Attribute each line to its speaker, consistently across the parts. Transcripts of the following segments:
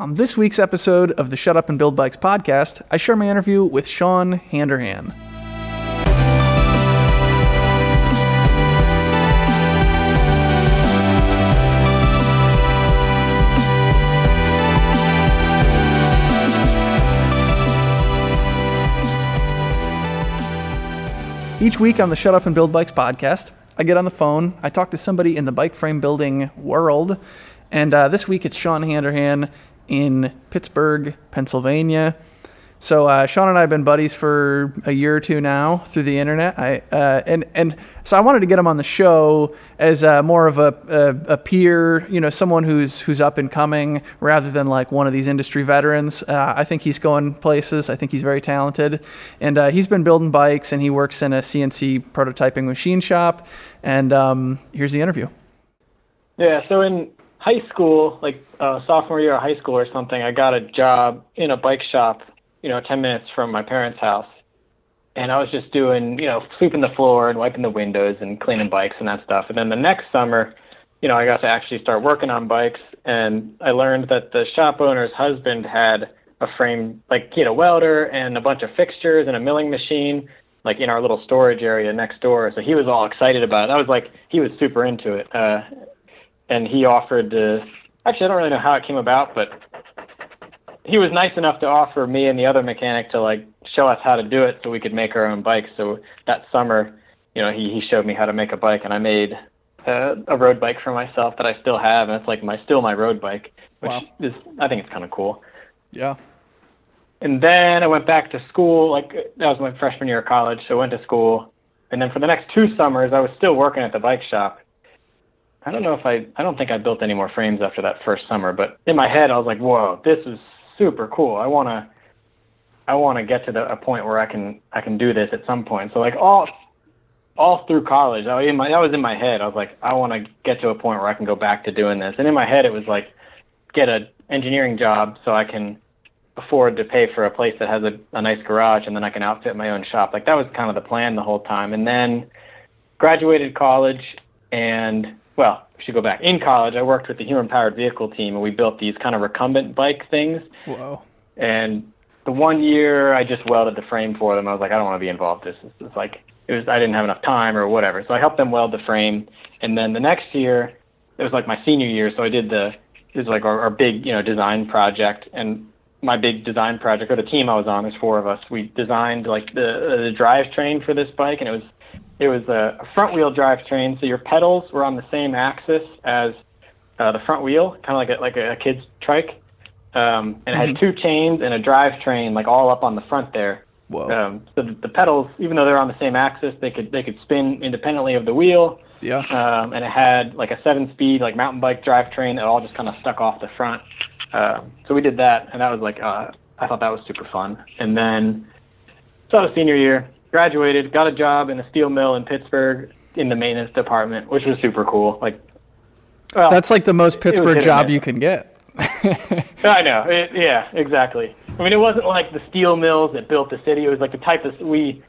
Speaker 1: On this week's episode of the Shut Up and Build Bikes podcast, I share my interview with Sean Handerhan. Each week on the Shut Up and Build Bikes podcast, I get on the phone, I talk to somebody in the bike frame building world, and uh, this week it's Sean Handerhan in Pittsburgh, Pennsylvania. So uh, Sean and I have been buddies for a year or two now through the internet. I uh, and and so I wanted to get him on the show as uh, more of a, a, a, peer, you know, someone who's who's up and coming, rather than like one of these industry veterans. Uh, I think he's going places. I think he's very talented, and uh, he's been building bikes, and he works in a CNC prototyping machine shop. And um, here's the interview.
Speaker 2: Yeah. So in high school, like uh, sophomore year of high school or something, I got a job in a bike shop you know, 10 minutes from my parents' house. And I was just doing, you know, sweeping the floor and wiping the windows and cleaning bikes and that stuff. And then the next summer, you know, I got to actually start working on bikes. And I learned that the shop owner's husband had a frame, like, you know, welder and a bunch of fixtures and a milling machine, like in our little storage area next door. So he was all excited about it. I was like, he was super into it. Uh, and he offered to, actually, I don't really know how it came about, but he was nice enough to offer me and the other mechanic to like show us how to do it so we could make our own bikes. So that summer, you know, he he showed me how to make a bike, and I made uh, a road bike for myself that I still have, and it's like my still my road bike, which wow. is I think it's kind of cool.
Speaker 1: Yeah.
Speaker 2: And then I went back to school. Like that was my freshman year of college, so I went to school, and then for the next two summers, I was still working at the bike shop. I don't know if I I don't think I built any more frames after that first summer, but in my head I was like, whoa, this is super cool. I want to I want to get to the, a point where I can I can do this at some point. So like all all through college, I, in my, I was in my head. I was like, I want to get to a point where I can go back to doing this. And in my head, it was like, get a engineering job so I can afford to pay for a place that has a, a nice garage, and then I can outfit my own shop. Like that was kind of the plan the whole time. And then graduated college, and well, we should go back. In college, I worked with the human powered vehicle team, and we built these kind of recumbent bike things.
Speaker 1: Whoa.
Speaker 2: And the one year, I just welded the frame for them. I was like, I don't want to be involved. This is it's like it was. I didn't have enough time or whatever. So I helped them weld the frame. And then the next year, it was like my senior year. So I did the it was like our, our big you know design project and my big design project or the team I was on. There's four of us. We designed like the the drivetrain for this bike, and it was it was a front wheel drivetrain, so your pedals were on the same axis as uh, the front wheel, kind of like a, like a, kid's trike. Um, and it mm-hmm. had two chains and a drivetrain, like all up on the front there. Um, so the, the pedals, even though they're on the same axis, they could they could spin independently of the wheel.
Speaker 1: Yeah.
Speaker 2: Um, and it had like a seven-speed like mountain bike drivetrain that all just kind of stuck off the front. Uh, so we did that, and that was like uh, I thought that was super fun. And then so that was senior year graduated, got a job in a steel mill in Pittsburgh in the maintenance department, which was super cool. Like,
Speaker 1: well, that's like the most Pittsburgh job you can get.
Speaker 2: I know. It, yeah, exactly. I mean, it wasn't like the steel mills that built the city. It was like the type of we.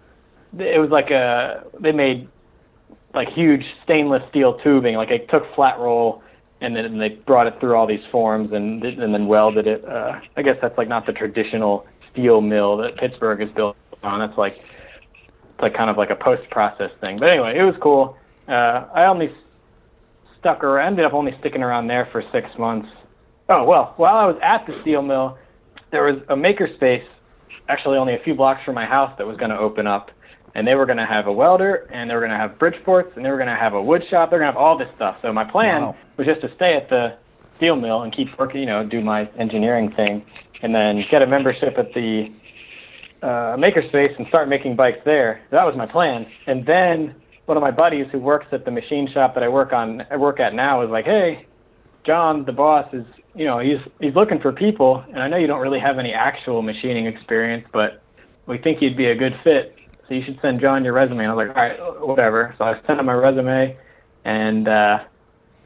Speaker 2: It was like a they made like huge stainless steel tubing. Like they took flat roll and then they brought it through all these forms and and then welded it. Uh, I guess that's like not the traditional steel mill that Pittsburgh is built on. That's like like kind of like a post process thing. But anyway, it was cool. Uh, I only stuck around, ended up only sticking around there for six months. Oh well, while I was at the steel mill, there was a makerspace, actually only a few blocks from my house, that was going to open up, and they were going to have a welder, and they were going to have Bridgeports, and they were going to have a wood shop. They're going to have all this stuff. So my plan wow. was just to stay at the steel mill and keep working, you know, do my engineering thing, and then get a membership at the uh, makerspace and start making bikes there. That was my plan. And then one of my buddies who works at the machine shop that I work on, I work at now, was like, "Hey, John, the boss is, you know, he's he's looking for people, and I know you don't really have any actual machining experience, but we think you'd be a good fit. So you should send John your resume." And I was like, "All right, whatever." So I sent him my resume, and uh,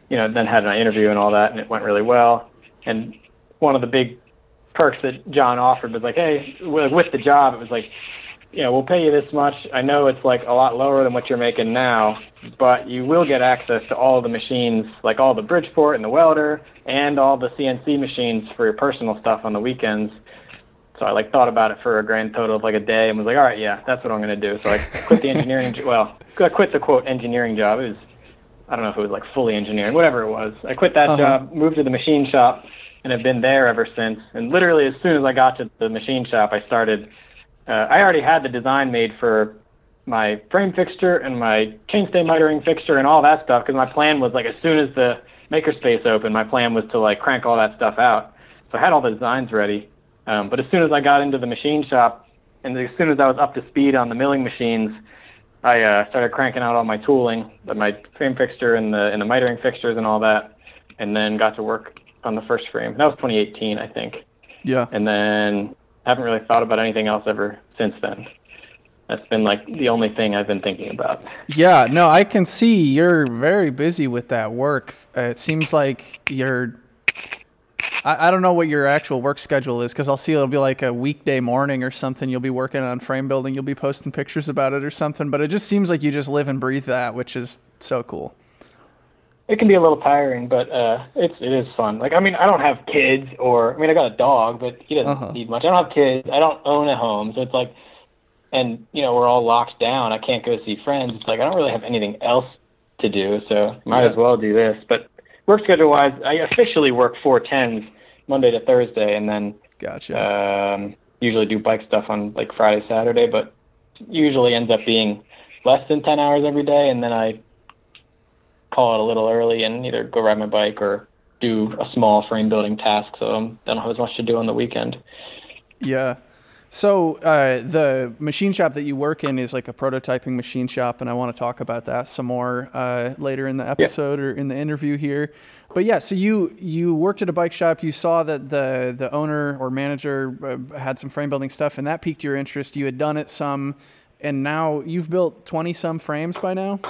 Speaker 2: you know, then had an interview and all that, and it went really well. And one of the big perks that John offered was like, hey, with the job, it was like you know, we'll pay you this much. I know it's like a lot lower than what you're making now, but you will get access to all the machines, like all the Bridgeport and the welder, and all the CNC machines for your personal stuff on the weekends. So I like thought about it for a grand total of like a day and was like, all right, yeah, that's what I'm gonna do. So I quit the engineering. well, I quit the quote engineering job. It was, I don't know if it was like fully engineering, whatever it was. I quit that
Speaker 1: Uh-huh.
Speaker 2: job, moved to the machine shop, and have been there ever since. And literally, as soon as I got to the machine shop, I started. Uh, I already had the design made for my frame fixture and my chainstay mitering fixture and all that stuff because my plan was like as soon as the makerspace opened, my plan was to like crank all that stuff out. So I had all the designs ready. Um, but as soon as I got into the machine shop and as soon as I was up to speed on the milling machines, I uh, started cranking out all my tooling, my frame fixture and the and the mitering fixtures and all that, and then got to work on the first frame. That was 2018, I think
Speaker 1: Yeah.
Speaker 2: and then I haven't really thought about anything else ever since then. That's been like the only thing I've been thinking about.
Speaker 1: Yeah, no, I can see you're very busy with that work. Uh, it seems like you're. I, I don't know what your actual work schedule is because I'll see it'll be like a weekday morning or something. You'll be working on frame building. You'll be posting pictures about it or something. But it just seems like you just live and breathe that, which is so cool.
Speaker 2: It can be a little tiring, but uh, it's it is fun. Like I mean, I don't have kids, or I mean, I got a dog, but he doesn't
Speaker 1: Uh-huh.
Speaker 2: need much. I don't have kids. I don't own a home, so it's like, and you know, we're all locked down. I can't go see friends. It's like I don't really have anything else to do, so might
Speaker 1: Yeah.
Speaker 2: as well do this. But work schedule wise, I officially work four tens Monday to Thursday, and then
Speaker 1: Gotcha.
Speaker 2: um, usually do bike stuff on like Friday, Saturday, but usually ends up being less than 10 hours every day. And then I call it a little early and either go ride my bike or do a small frame building task. So I don't have as much to do on the weekend.
Speaker 1: Yeah. So uh, the machine shop that you work in is like a prototyping machine shop, and I want to talk about that some more uh, later in the episode or in the interview here. But yeah, so you you worked at a bike shop. You saw that the the owner or manager uh, had some frame building stuff, and that piqued your interest. You had done it some, and now you've built twenty some frames by now.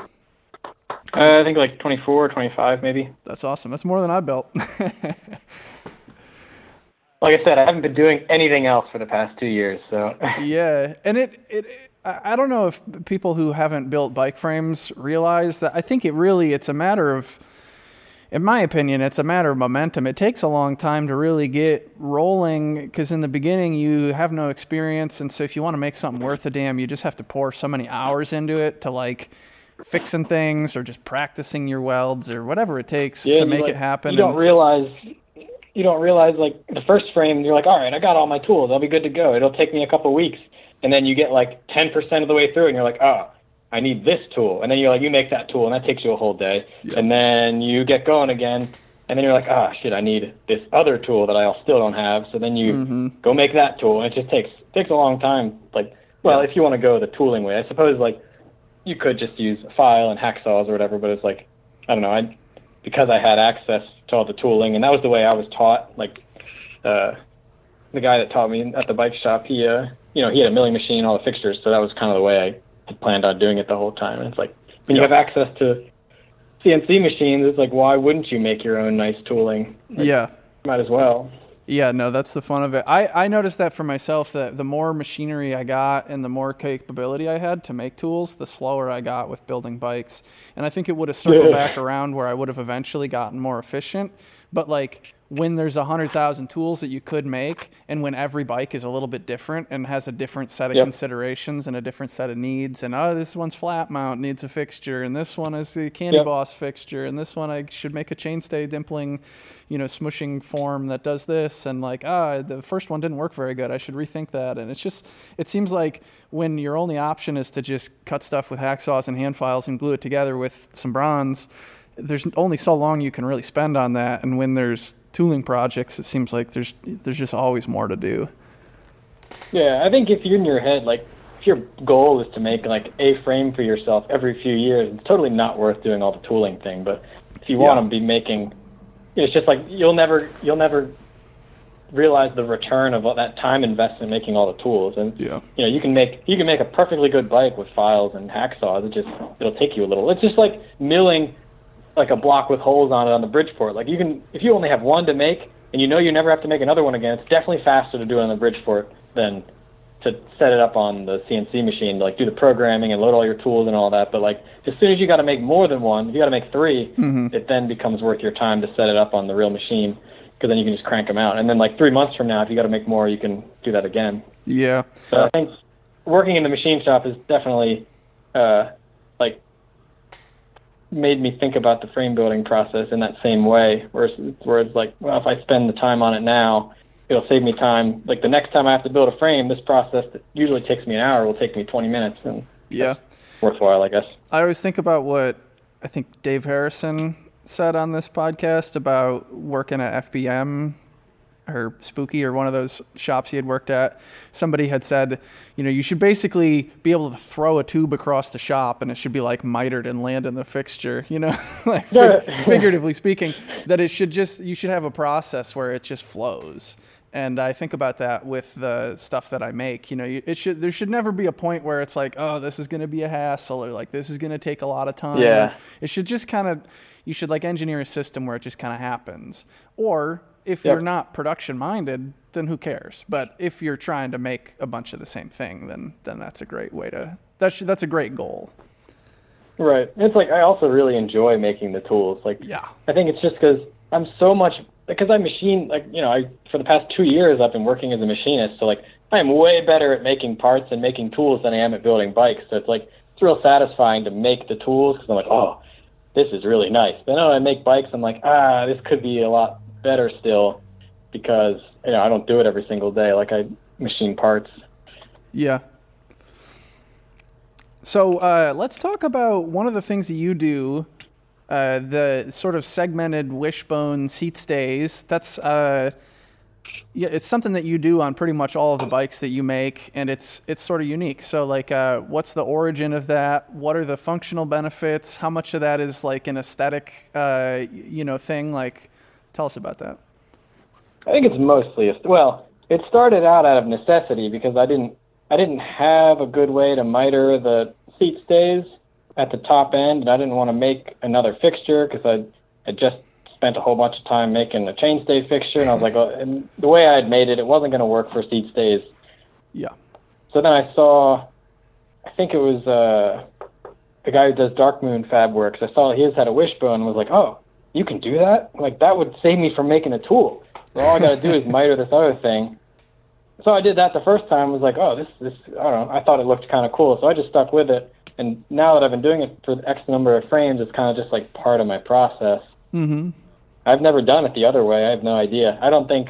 Speaker 2: Uh, I think like 24 or 25 maybe.
Speaker 1: That's awesome. That's more than I built.
Speaker 2: Like I said, I haven't been doing anything else for the past two years. So
Speaker 1: Yeah, and it, it I I don't know if people who haven't built bike frames realize that. I think it really it's a matter of, in my opinion, it's a matter of momentum. It takes a long time to really get rolling because in the beginning you have no experience, and so if you want to make something worth a damn, you just have to pour so many hours into it to like fixing things or just practicing your welds or whatever it takes
Speaker 2: Yeah,
Speaker 1: to make
Speaker 2: like,
Speaker 1: it happen.
Speaker 2: You don't realize you don't realize like the first frame you're like, all right, I got all my tools, I'll be good to go. It'll take me a couple weeks, and then you get like 10% of the way through, and you're like, oh, I need this tool, and then you're like, you make that tool, and that takes you a whole day, and then you get going again, and then you're like, ah, shit, I need this other tool that I still don't have. So then you
Speaker 1: Mm-hmm.
Speaker 2: go make that tool, and it just takes takes a long time. Like, well, if you want to go the tooling way, I suppose like you could just use a file and hacksaws or whatever, but it's like I don't know, I because I had access to all the tooling, and that was the way I was taught. Like uh, the guy that taught me at the bike shop, he uh, you know he had a milling machine, all the fixtures, so that was kind of the way I had planned on doing it the whole time. And it's like when you have access to CNC machines, it's like why wouldn't you make your own nice tooling? Like,
Speaker 1: yeah.
Speaker 2: might as well.
Speaker 1: Yeah, no, that's the fun of it. I, I noticed that for myself that the more machinery I got and the more capability I had to make tools, the slower I got with building bikes. And I think it would have circled
Speaker 2: Yeah.
Speaker 1: back around where I would have eventually gotten more efficient. But like when there's a hundred thousand tools that you could make, and when every bike is a little bit different and has a different set of
Speaker 2: Yep.
Speaker 1: considerations and a different set of needs, and oh, this one's flat mount needs a fixture, and this one is the Canti
Speaker 2: Yep.
Speaker 1: Boss fixture, and this one I should make a chainstay dimpling, you know, smushing form that does this, and like ah, the first one didn't work very good. I should rethink that. And it's just, it seems like when your only option is to just cut stuff with hacksaws and hand files and glue it together with some bronze, there's only so long you can really spend on that. And when there's tooling projects, it seems like there's there's just always more to do.
Speaker 2: Yeah, I think if you're in your head, like if your goal is to make like a frame for yourself every few years, it's totally not worth doing all the tooling thing. But if you want to be making, it's just like you'll never you'll never realize the return of all that time invested in making all the tools. And
Speaker 1: Yeah.
Speaker 2: you know you can make you can make a perfectly good bike with files and hacksaws. It just it'll take you a little. It's just like milling like a block with holes on it on the Bridgeport. Like you can if you only have one to make and you know you never have to make another one again, it's definitely faster to do it on the Bridgeport than to set it up on the CNC machine, to, like do the programming and load all your tools and all that. But like as soon as you got to make more than one, if you got to make 3 it then becomes worth your time to set it up on the real machine because then you can just crank them out. And then like three months from now, if you got to make more, you can do that again.
Speaker 1: Yeah.
Speaker 2: So I think working in the machine shop is definitely uh, like made me think about the frame building process in that same way. Whereas, whereas like, well, if I spend the time on it now, it'll save me time. Like the next time I have to build a frame, this process that usually takes me an hour will take me 20 minutes, and
Speaker 1: Yeah.
Speaker 2: worthwhile, I guess.
Speaker 1: I always think about what I think Dave Harrison said on this podcast about working at FBM or Spooky or one of those shops he had worked at. Somebody had said, you know, you should basically be able to throw a tube across the shop and it should be like mitered and land in the fixture, you know, like fig- figuratively speaking, that it should just, you should have a process where it just flows. And I think about that with the stuff that I make. You know, it should there should never be a point where it's like, oh, this is going to be a hassle or like this is going to take a lot of time.
Speaker 2: Yeah.
Speaker 1: It should just kind of you should like engineer a system where it just kind of happens. Or if
Speaker 2: Yep.
Speaker 1: you're not production minded, then who cares? But if you're trying to make a bunch of the same thing, then then that's a great way to that's that's a great goal.
Speaker 2: Right. It's like I also really enjoy making the tools. Like
Speaker 1: Yeah.
Speaker 2: I think it's just because I'm so much because I machine like you know I for the past two years I've been working as a machinist. So like I am way better at making parts and making tools than I am at building bikes. So it's like it's real satisfying to make the tools because I'm like oh this is really nice. Then when I make bikes I'm like ah this could be a lot better still because you know I don't do it every single day like I machine parts.
Speaker 1: Yeah. So uh, let's talk about one of the things that you do, uh, the sort of segmented wishbone seat stays. That's uh, yeah, it's something that you do on pretty much all of the bikes that you make, and it's it's sort of unique. So like, uh, what's the origin of that? What are the functional benefits? How much of that is like an aesthetic, uh, you know, thing? Like, tell us about that.
Speaker 2: I think it's mostly a, well. It started out out of necessity because I didn't I didn't have a good way to miter the seat stays at the top end, and I didn't want to make another fixture because I had just spent a whole bunch of time making a chainstay fixture, and I was like, oh, and the way I had made it, it wasn't going to work for seat stays.
Speaker 1: Yeah.
Speaker 2: So then I saw, I think it was uh, the guy who does Dark Moon Fab Works. I saw his had a wishbone and was like, oh, you can do that? Like that would save me from making a tool. All I got to do is miter this other thing. So I did that the first time. I Was like, oh, this this I don't know. I thought it looked kind of cool, so I just stuck with it. And now that I've been doing it for X number of frames, it's kind of just like part of my process.
Speaker 1: Mm-hmm.
Speaker 2: I've never done it the other way. I have no idea. I don't think.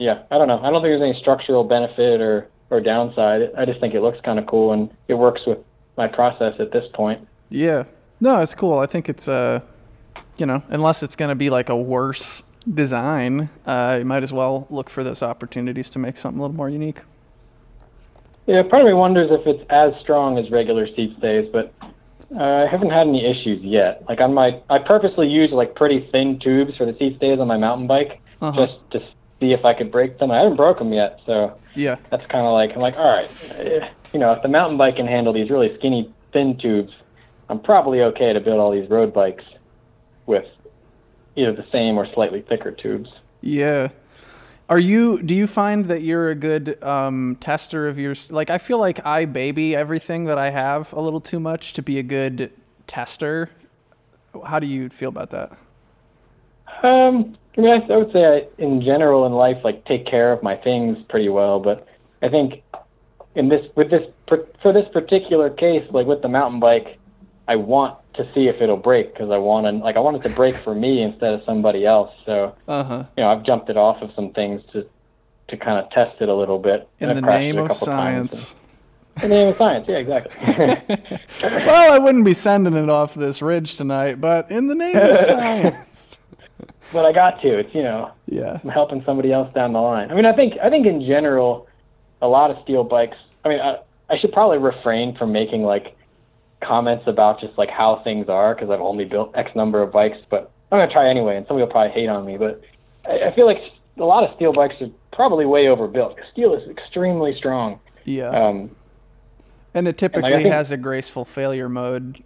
Speaker 2: Yeah, I don't know. I don't think there's any structural benefit or or downside. I just think it looks kind of cool and it works with my process at this point.
Speaker 1: Yeah. No, it's cool. I think it's uh you know, unless it's going to be like a worse design, uh you might as well look for those opportunities to make something a little more unique.
Speaker 2: Yeah, part of me wonders if it's as strong as regular seat stays, but uh, I haven't had any issues yet. Like on my, I purposely use like pretty thin tubes for the seat stays on my mountain bike,
Speaker 1: Uh-huh.
Speaker 2: just to see if I could break them. I haven't broke them yet, so
Speaker 1: Yeah.
Speaker 2: that's kind of like I'm like, all right, you know, if the mountain bike can handle these really skinny thin tubes, I'm probably okay to build all these road bikes with either the same or slightly thicker tubes.
Speaker 1: Yeah. Are you do you find that you're a good um tester of your like I feel like I baby everything that I have a little too much to be a good tester. How do you feel about that?
Speaker 2: Um, I mean, I, I would say I, in general in life, like take care of my things pretty well. But I think in this, with this, for this particular case, like with the mountain bike, I want to see if it'll break because I want to, like, I want it to break for me instead of somebody else. So,
Speaker 1: Uh-huh.
Speaker 2: you know, I've jumped it off of some things to, to kind of test it a little bit.
Speaker 1: In the name of science.
Speaker 2: In the name of science, yeah, exactly.
Speaker 1: well, I wouldn't be sending it off this ridge tonight, but in the name of science.
Speaker 2: but I got to. It's you know,
Speaker 1: Yeah.
Speaker 2: I'm helping somebody else down the line. I mean, I think I think in general, a lot of steel bikes. I mean, I, I should probably refrain from making like comments about just like how things are because I've only built X number of bikes. But I'm gonna try anyway, and somebody will probably hate on me. But I, I feel like a lot of steel bikes are probably way overbuilt. Steel is extremely strong.
Speaker 1: Yeah.
Speaker 2: Um,
Speaker 1: and it typically
Speaker 2: think-
Speaker 1: has a graceful failure mode.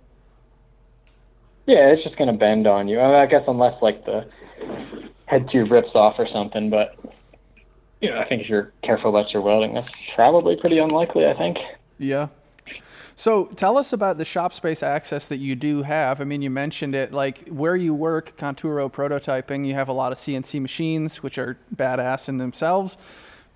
Speaker 2: yeah, it's just gonna bend on you. I, mean, I guess unless like the head tube rips off or something. But you know, I think if you're careful about your welding, that's probably pretty unlikely. I think.
Speaker 1: Yeah. So tell us about the shop space access that you do have. I mean, you mentioned it, like where you work, Conturo prototyping, you have a lot of CNC machines, which are badass in themselves.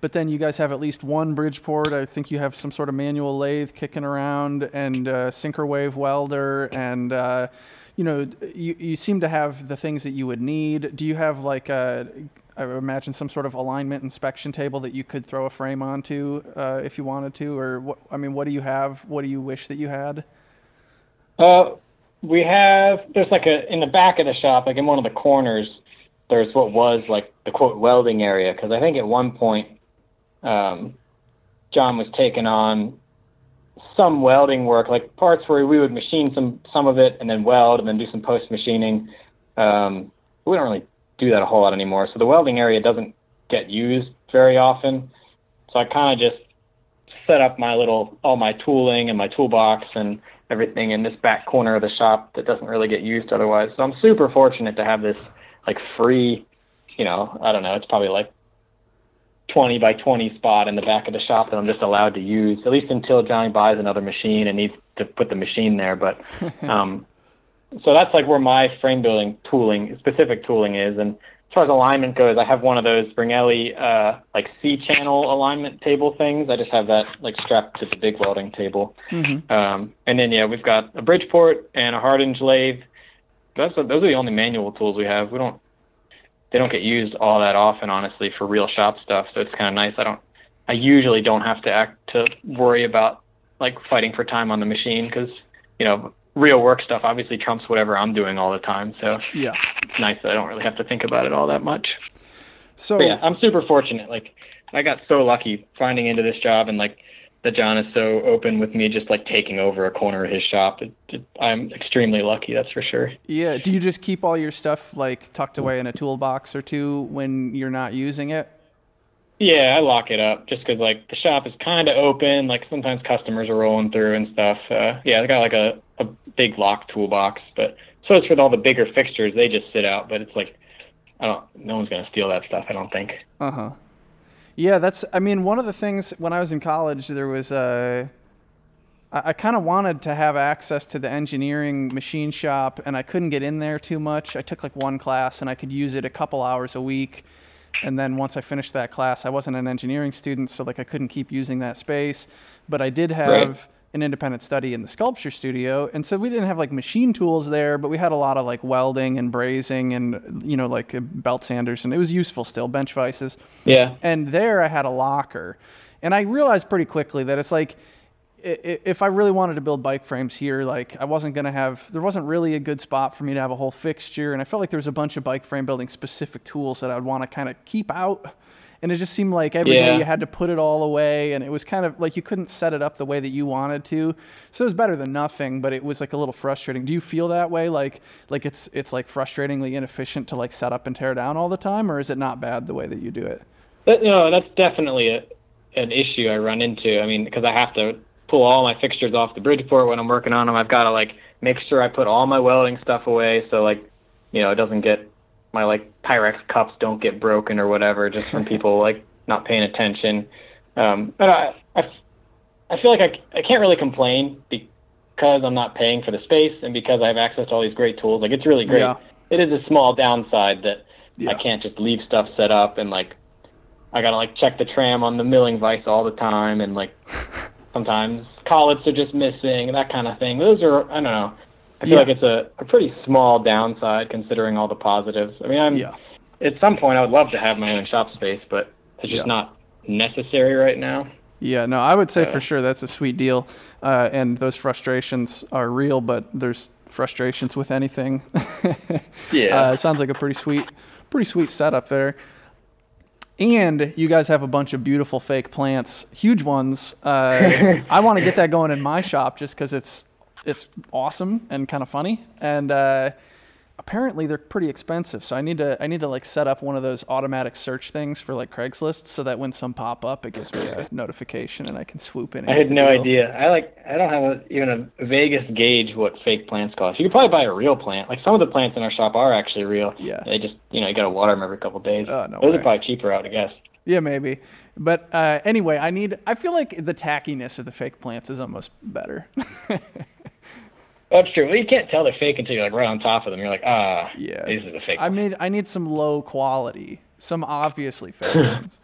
Speaker 1: But then you guys have at least one Bridgeport. I think you have some sort of manual lathe kicking around and uh, Syncrowave welder. And, uh, you know, you, you seem to have the things that you would need. Do you have like a, I imagine some sort of alignment inspection table that you could throw a frame onto uh, if you wanted to, or what? I mean, what do you have? What do you wish that you had?
Speaker 2: Uh, we have there's like a in the back of the shop, like in one of the corners, there's what was like the quote welding area because I think at one point, um, John was taking on some welding work, like parts where we would machine some some of it and then weld and then do some post machining. Um, we don't really do that a whole lot anymore. So the welding area doesn't get used very often. So I kind of just set up my little all my tooling and my toolbox and everything in this back corner of the shop that doesn't really get used otherwise. So I'm super fortunate to have this like free, you know, I don't know, it's probably like 20 by 20 spot in the back of the shop that I'm just allowed to use, at least until Johnny buys another machine and needs to put the machine there. But um, so that's like where my frame building tooling, specific tooling is. And as far as alignment goes, I have one of those Bringheli uh, like C channel alignment table things. I just have that like strapped to the big welding table. Mm-hmm. Um, and then yeah, we've got a Bridgeport and a Hardinge lathe. That's a, those are the only manual tools we have. We don't they don't get used all that often, honestly, for real shop stuff. So it's kind of nice. I don't I usually don't have to act to worry about like fighting for time on the machine because you know real work stuff obviously trumps whatever I'm doing all the time. So
Speaker 1: yeah,
Speaker 2: it's nice that I don't really have to think about it all that much.
Speaker 1: So
Speaker 2: but yeah, I'm super fortunate. Like I got so lucky finding into this job and like that John is so open with me just like taking over a corner of his shop. It, it, I'm extremely lucky, that's for sure.
Speaker 1: Yeah. Do you just keep all your stuff like tucked away in a toolbox or two when you're not using it?
Speaker 2: Yeah, I lock it up just because like the shop is kind of open. Like sometimes customers are rolling through and stuff. Uh, yeah, I got like a, a big lock toolbox, but so it's with all the bigger fixtures. They just sit out, but it's like I don't. No one's gonna steal that stuff. I don't think.
Speaker 1: Uh huh. Yeah, that's. I mean, one of the things when I was in college, there was a. I, I kind of wanted to have access to the engineering machine shop, and I couldn't get in there too much. I took like one class, and I could use it a couple hours a week and then once I finished that class, I wasn't an engineering student, so like I couldn't keep using that space. But I did have right. An independent study in the sculpture studio, and so we didn't have like machine tools there, but we had a lot of like welding and brazing and you know like belt sanders, and it was useful still bench vices.
Speaker 2: Yeah.
Speaker 1: And there I had a locker, and I realized pretty quickly that it's like if I really wanted to build bike frames here, like I wasn't going to have, there wasn't really a good spot for me to have a whole fixture. And I felt like there was a bunch of bike frame building specific tools that I would want to kind of keep out. And it just seemed like every yeah. day you had to put it all away. And it was kind of like you couldn't set it up the way that you wanted to. So it was better than nothing, but it was like a little frustrating. Do you feel that way? Like, like it's, it's like frustratingly inefficient to like set up and tear down all the time? Or is it not bad the way that you do it?
Speaker 2: But, no, that's definitely a, an issue I run into. I mean, because I have to pull all my fixtures off the Bridgeport when I'm working on them. I've got to like make sure I put all my welding stuff away so like you know it doesn't get my like Pyrex cups don't get broken or whatever just from people like not paying attention. Um, but I, I I feel like I I can't really complain because I'm not paying for the space and because I have access to all these great tools. Like it's really great. Yeah. It is a small downside that yeah. I can't just leave stuff set up and like I gotta like check the tram on the milling vise all the time and like sometimes collets are just missing, and that kind of thing. Those are I don't know. I feel yeah. like it's a, a pretty small downside considering all the positives. I mean, I'm yeah. at some point I would love to have my own shop space, but it's just yeah. not necessary right now.
Speaker 1: Yeah, no, I would say for sure that's a sweet deal, uh, and those frustrations are real. But there's frustrations with anything.
Speaker 2: yeah,
Speaker 1: uh, it sounds like a pretty sweet, pretty sweet setup there. And you guys have a bunch of beautiful fake plants, huge ones. Uh, I want to get that going in my shop just because it's it's awesome and kind of funny. And uh, apparently they're pretty expensive. So I need to I need to like set up one of those automatic search things for like Craigslist so that when some pop up, it gives me a notification and I can swoop in.
Speaker 2: I had no
Speaker 1: deal.
Speaker 2: idea. I like I don't have a, even a vaguest gauge what fake plants cost. You could probably buy a real plant. Like some of the plants in our shop are actually real.
Speaker 1: Yeah.
Speaker 2: They just you know you got to water them every couple of days.
Speaker 1: Oh, no
Speaker 2: Those
Speaker 1: way.
Speaker 2: are probably cheaper out, I guess.
Speaker 1: Yeah, maybe. But uh, anyway, I need. I feel like the tackiness of the fake plants is almost better.
Speaker 2: That's true. Well, you can't tell they're fake until you're like right on top of them. You're like, ah,
Speaker 1: yeah,
Speaker 2: these are the fake.
Speaker 1: I mean, I need some low quality, some obviously fake ones.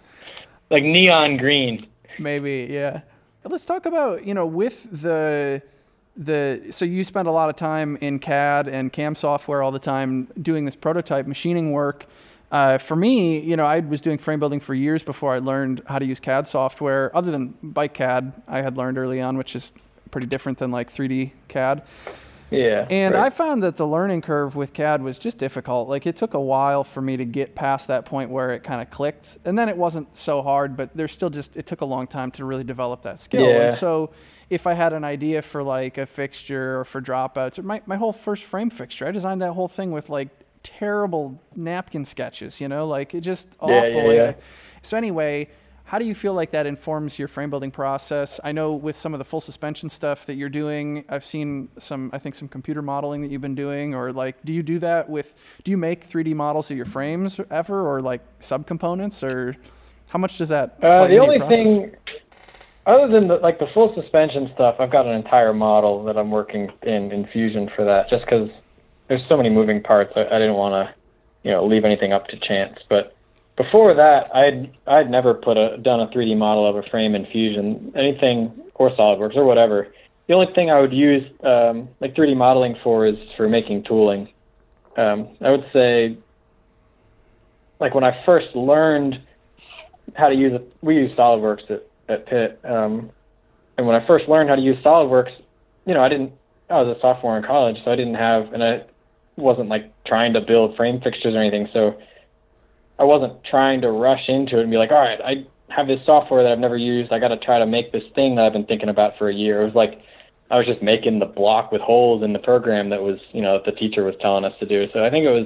Speaker 2: like neon green.
Speaker 1: Maybe, yeah. Let's talk about you know with the the so you spend a lot of time in CAD and CAM software all the time doing this prototype machining work. Uh, for me, you know, I was doing frame building for years before I learned how to use CAD software. Other than Bike CAD, I had learned early on, which is pretty different than like 3D CAD.
Speaker 2: Yeah.
Speaker 1: And
Speaker 2: right.
Speaker 1: I found that the learning curve with CAD was just difficult. Like it took a while for me to get past that point where it kind of clicked. And then it wasn't so hard, but there's still just it took a long time to really develop that skill.
Speaker 2: Yeah.
Speaker 1: And so if I had an idea for like a fixture or for dropouts, or my my whole first frame fixture, I designed that whole thing with like terrible napkin sketches, you know, like it just awful.
Speaker 2: Yeah, yeah, yeah.
Speaker 1: So anyway, how do you feel like that informs your frame building process? I know with some of the full suspension stuff that you're doing, I've seen some, I think some computer modeling that you've been doing, or like, do you do that with, do you make 3D models of your frames ever, or like subcomponents, or how much does that?
Speaker 2: Uh, the only thing, other than the, like the full suspension stuff, I've got an entire model that I'm working in in Fusion for that. Just because there's so many moving parts, I, I didn't want to, you know, leave anything up to chance. But before that, I'd I'd never put a done a 3D model of a frame in Fusion, anything or SolidWorks or whatever. The only thing I would use um, like 3D modeling for is for making tooling. Um, I would say, like when I first learned how to use it, we use SolidWorks at, at Pitt, um, and when I first learned how to use SolidWorks, you know, I didn't. I was a sophomore in college, so I didn't have, and I wasn't like trying to build frame fixtures or anything. So I wasn't trying to rush into it and be like, all right, I have this software that I've never used. I got to try to make this thing that I've been thinking about for a year. It was like I was just making the block with holes in the program that was, you know, that the teacher was telling us to do. So I think it was,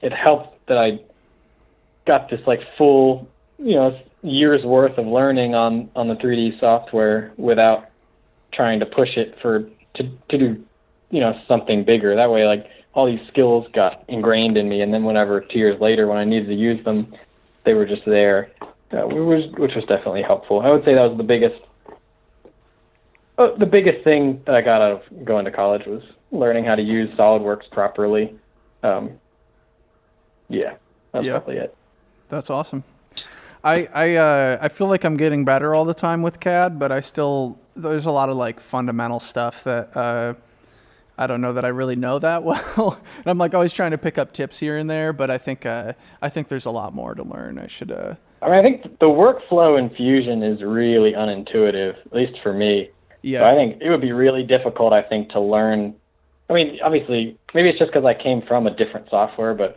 Speaker 2: it helped that I got this like full, you know, years worth of learning on on the 3D software without trying to push it for to to do, you know, something bigger. That way, like all these skills got ingrained in me, and then whenever two years later, when I needed to use them, they were just there, uh, which was which was definitely helpful. I would say that was the biggest. Uh, the biggest thing that I got out of going to college was learning how to use SolidWorks properly. Um, yeah, that's
Speaker 1: Yeah.
Speaker 2: probably it.
Speaker 1: That's awesome. I I uh, I feel like I'm getting better all the time with CAD, but I still there's a lot of like fundamental stuff that uh, I don't know that I really know that well. and I'm like always trying to pick up tips here and there, but I think uh, I think there's a lot more to learn. I should. Uh,
Speaker 2: I mean, I think the workflow in Fusion is really unintuitive, at least for me.
Speaker 1: yeah.
Speaker 2: So I think it would be really difficult, I think, to learn. I mean, obviously, maybe it's just because I came from a different software, but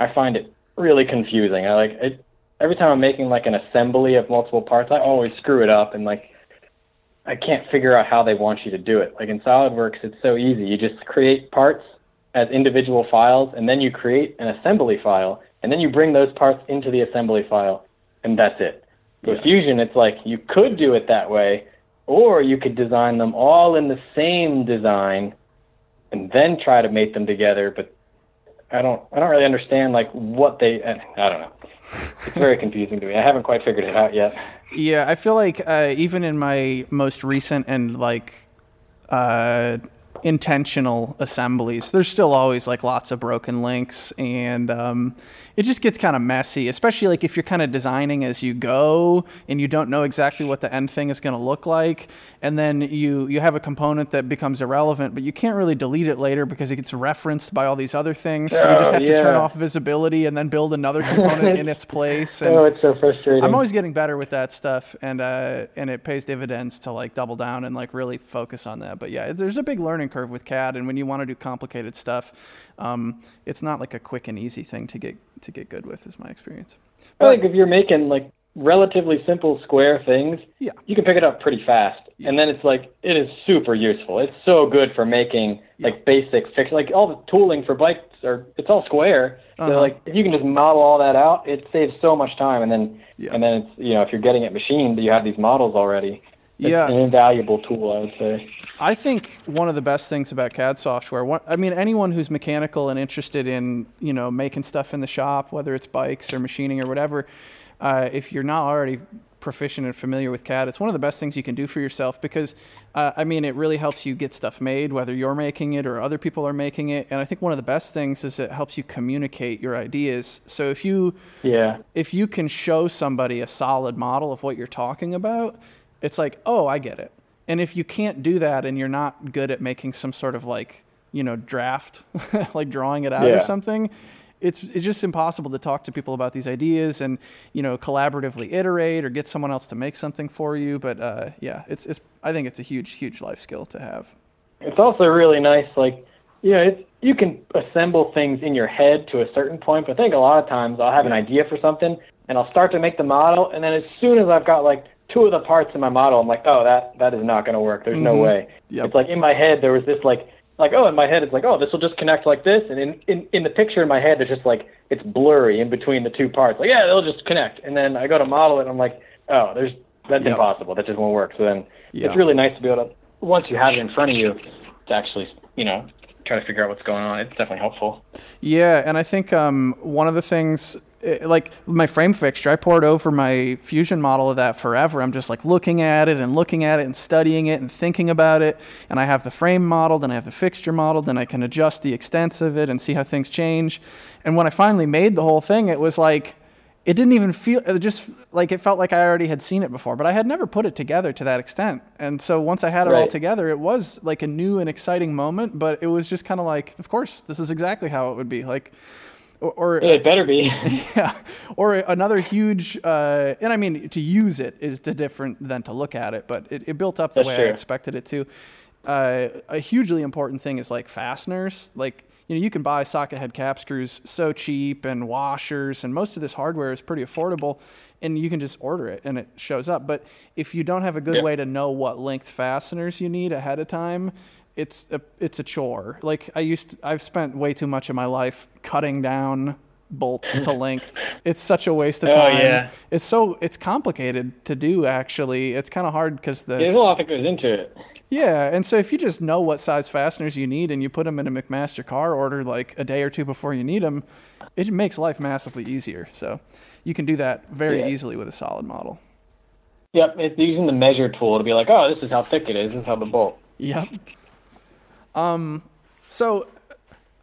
Speaker 2: I find it really confusing. I like it every time I'm making like an assembly of multiple parts. I always screw it up, and like I can't figure out how they want you to do it. Like in SolidWorks, it's so easy. You just create parts as individual files, and then you create an assembly file, and then you bring those parts into the assembly file, and that's it. With
Speaker 1: Yeah.
Speaker 2: Fusion, it's like you could do it that way, or you could design them all in the same design, and then try to mate them together. But I don't, I don't really understand like what they. I don't know. It's very confusing to me. I haven't quite figured it out yet.
Speaker 1: Yeah, I feel like uh, even in my most recent and like uh, intentional assemblies, there's still always like lots of broken links, and um, it just gets kind of messy. Especially like if you're kind of designing as you go and you don't know exactly what the end thing is going to look like, and then you you have a component that becomes irrelevant, but you can't really delete it later because it gets referenced by all these other things. So you just
Speaker 2: Oh,
Speaker 1: have to turn off visibility and then build another component in its place. And
Speaker 2: Oh, it's so frustrating.
Speaker 1: I'm always getting better with that stuff, and uh, and it pays dividends to like double down and like really focus on that. But yeah, there's a big learning curve with CAD, and when you want to do complicated stuff, um, it's not like a quick and easy thing to get to get good with, is my experience.
Speaker 2: I think if you're making like relatively simple square things,
Speaker 1: Yeah.
Speaker 2: you can pick it up pretty fast. And then it's like it is super useful. It's so good for making like basic fix like all the tooling for bikes are it's all square.
Speaker 1: Uh-huh.
Speaker 2: So like if you can just model all that out, it saves so much time and then
Speaker 1: Yeah.
Speaker 2: and then it's you know, if you're getting it machined, you have these models already.
Speaker 1: Yeah.
Speaker 2: an invaluable tool, I would say.
Speaker 1: I think one of the best things about CAD software, one, I mean, anyone who's mechanical and interested in, you know, making stuff in the shop, whether it's bikes or machining or whatever, uh, if you're not already proficient and familiar with CAD, it's one of the best things you can do for yourself because, uh, I mean, it really helps you get stuff made, whether you're making it or other people are making it. And I think one of the best things is it helps you communicate your ideas. So if you,
Speaker 2: Yeah.
Speaker 1: if you can show somebody a solid model of what you're talking about, it's like, oh, I get it. And if you can't do that and you're not good at making some sort of like, you know, draft, like drawing it out or something, it's it's just impossible to talk to people about these ideas and you know collaboratively iterate or get someone else to make something for you. But uh, yeah, it's it's I think it's a huge huge life skill to have.
Speaker 2: It's also really nice, like, you know, it's, you can assemble things in your head to a certain point, but I think a lot of times I'll have an idea for something and I'll start to make the model, and then as soon as I've got like two of the parts in my model, I'm like, oh, that that is not going to work. There's no
Speaker 1: Mhm.
Speaker 2: way.
Speaker 1: Yep.
Speaker 2: It's like in my head there was this like like oh in my head it's like oh this will just connect like this, and in in in the picture in my head it's just like it's blurry in between the two parts. Like yeah, they'll just connect, and then I go to model it, and I'm like oh there's that's
Speaker 1: Yep.
Speaker 2: impossible. That just won't work. So then
Speaker 1: Yeah.
Speaker 2: it's really nice to be able to once you have it in front of you to actually you know try to figure out what's going on. It's definitely helpful.
Speaker 1: Yeah, and I think um, one of the things, eh, like my frame fixture, I poured over my fusion model of that forever. I'm just like looking at it and looking at it and studying it and thinking about it. And I have the frame modeled and I have the fixture modeled and I can adjust the extents of it and see how things change. And when I finally made the whole thing, it was like, it didn't even feel it just like it felt like I already had seen it before, but I had never put it together to that extent. And so once I had it all together, it was like a new and exciting moment, but it was just kind of like, of course, this is exactly how it would be. Like or, or
Speaker 2: It better be.
Speaker 1: yeah, or another huge, uh, and I mean to use it is the different than to look at it, but it, it built up the
Speaker 2: That's
Speaker 1: way I expected it to. Uh, a hugely important thing is like fasteners. Like you know, you can buy socket head cap screws so cheap, and washers, and most of this hardware is pretty affordable, and you can just order it and it shows up. But if you don't have a good
Speaker 2: Yeah.
Speaker 1: way to know what length fasteners you need ahead of time, it's a it's a chore. Like I used, to, I've spent way too much of my life cutting down bolts to length. It's such a waste of
Speaker 2: Oh,
Speaker 1: time.
Speaker 2: yeah.
Speaker 1: It's so it's complicated to do. Actually, it's kind of hard because the
Speaker 2: There's a lot that goes into it.
Speaker 1: yeah, and so if you just know what size fasteners you need and you put them in a McMaster-Carr order like a day or two before you need them, it makes life massively easier. So you can do that very
Speaker 2: Yeah.
Speaker 1: easily with a solid model.
Speaker 2: Yep, it's using the measure tool to be like, oh, this is how thick it is. This is how the bolt.
Speaker 1: Yep. Um, so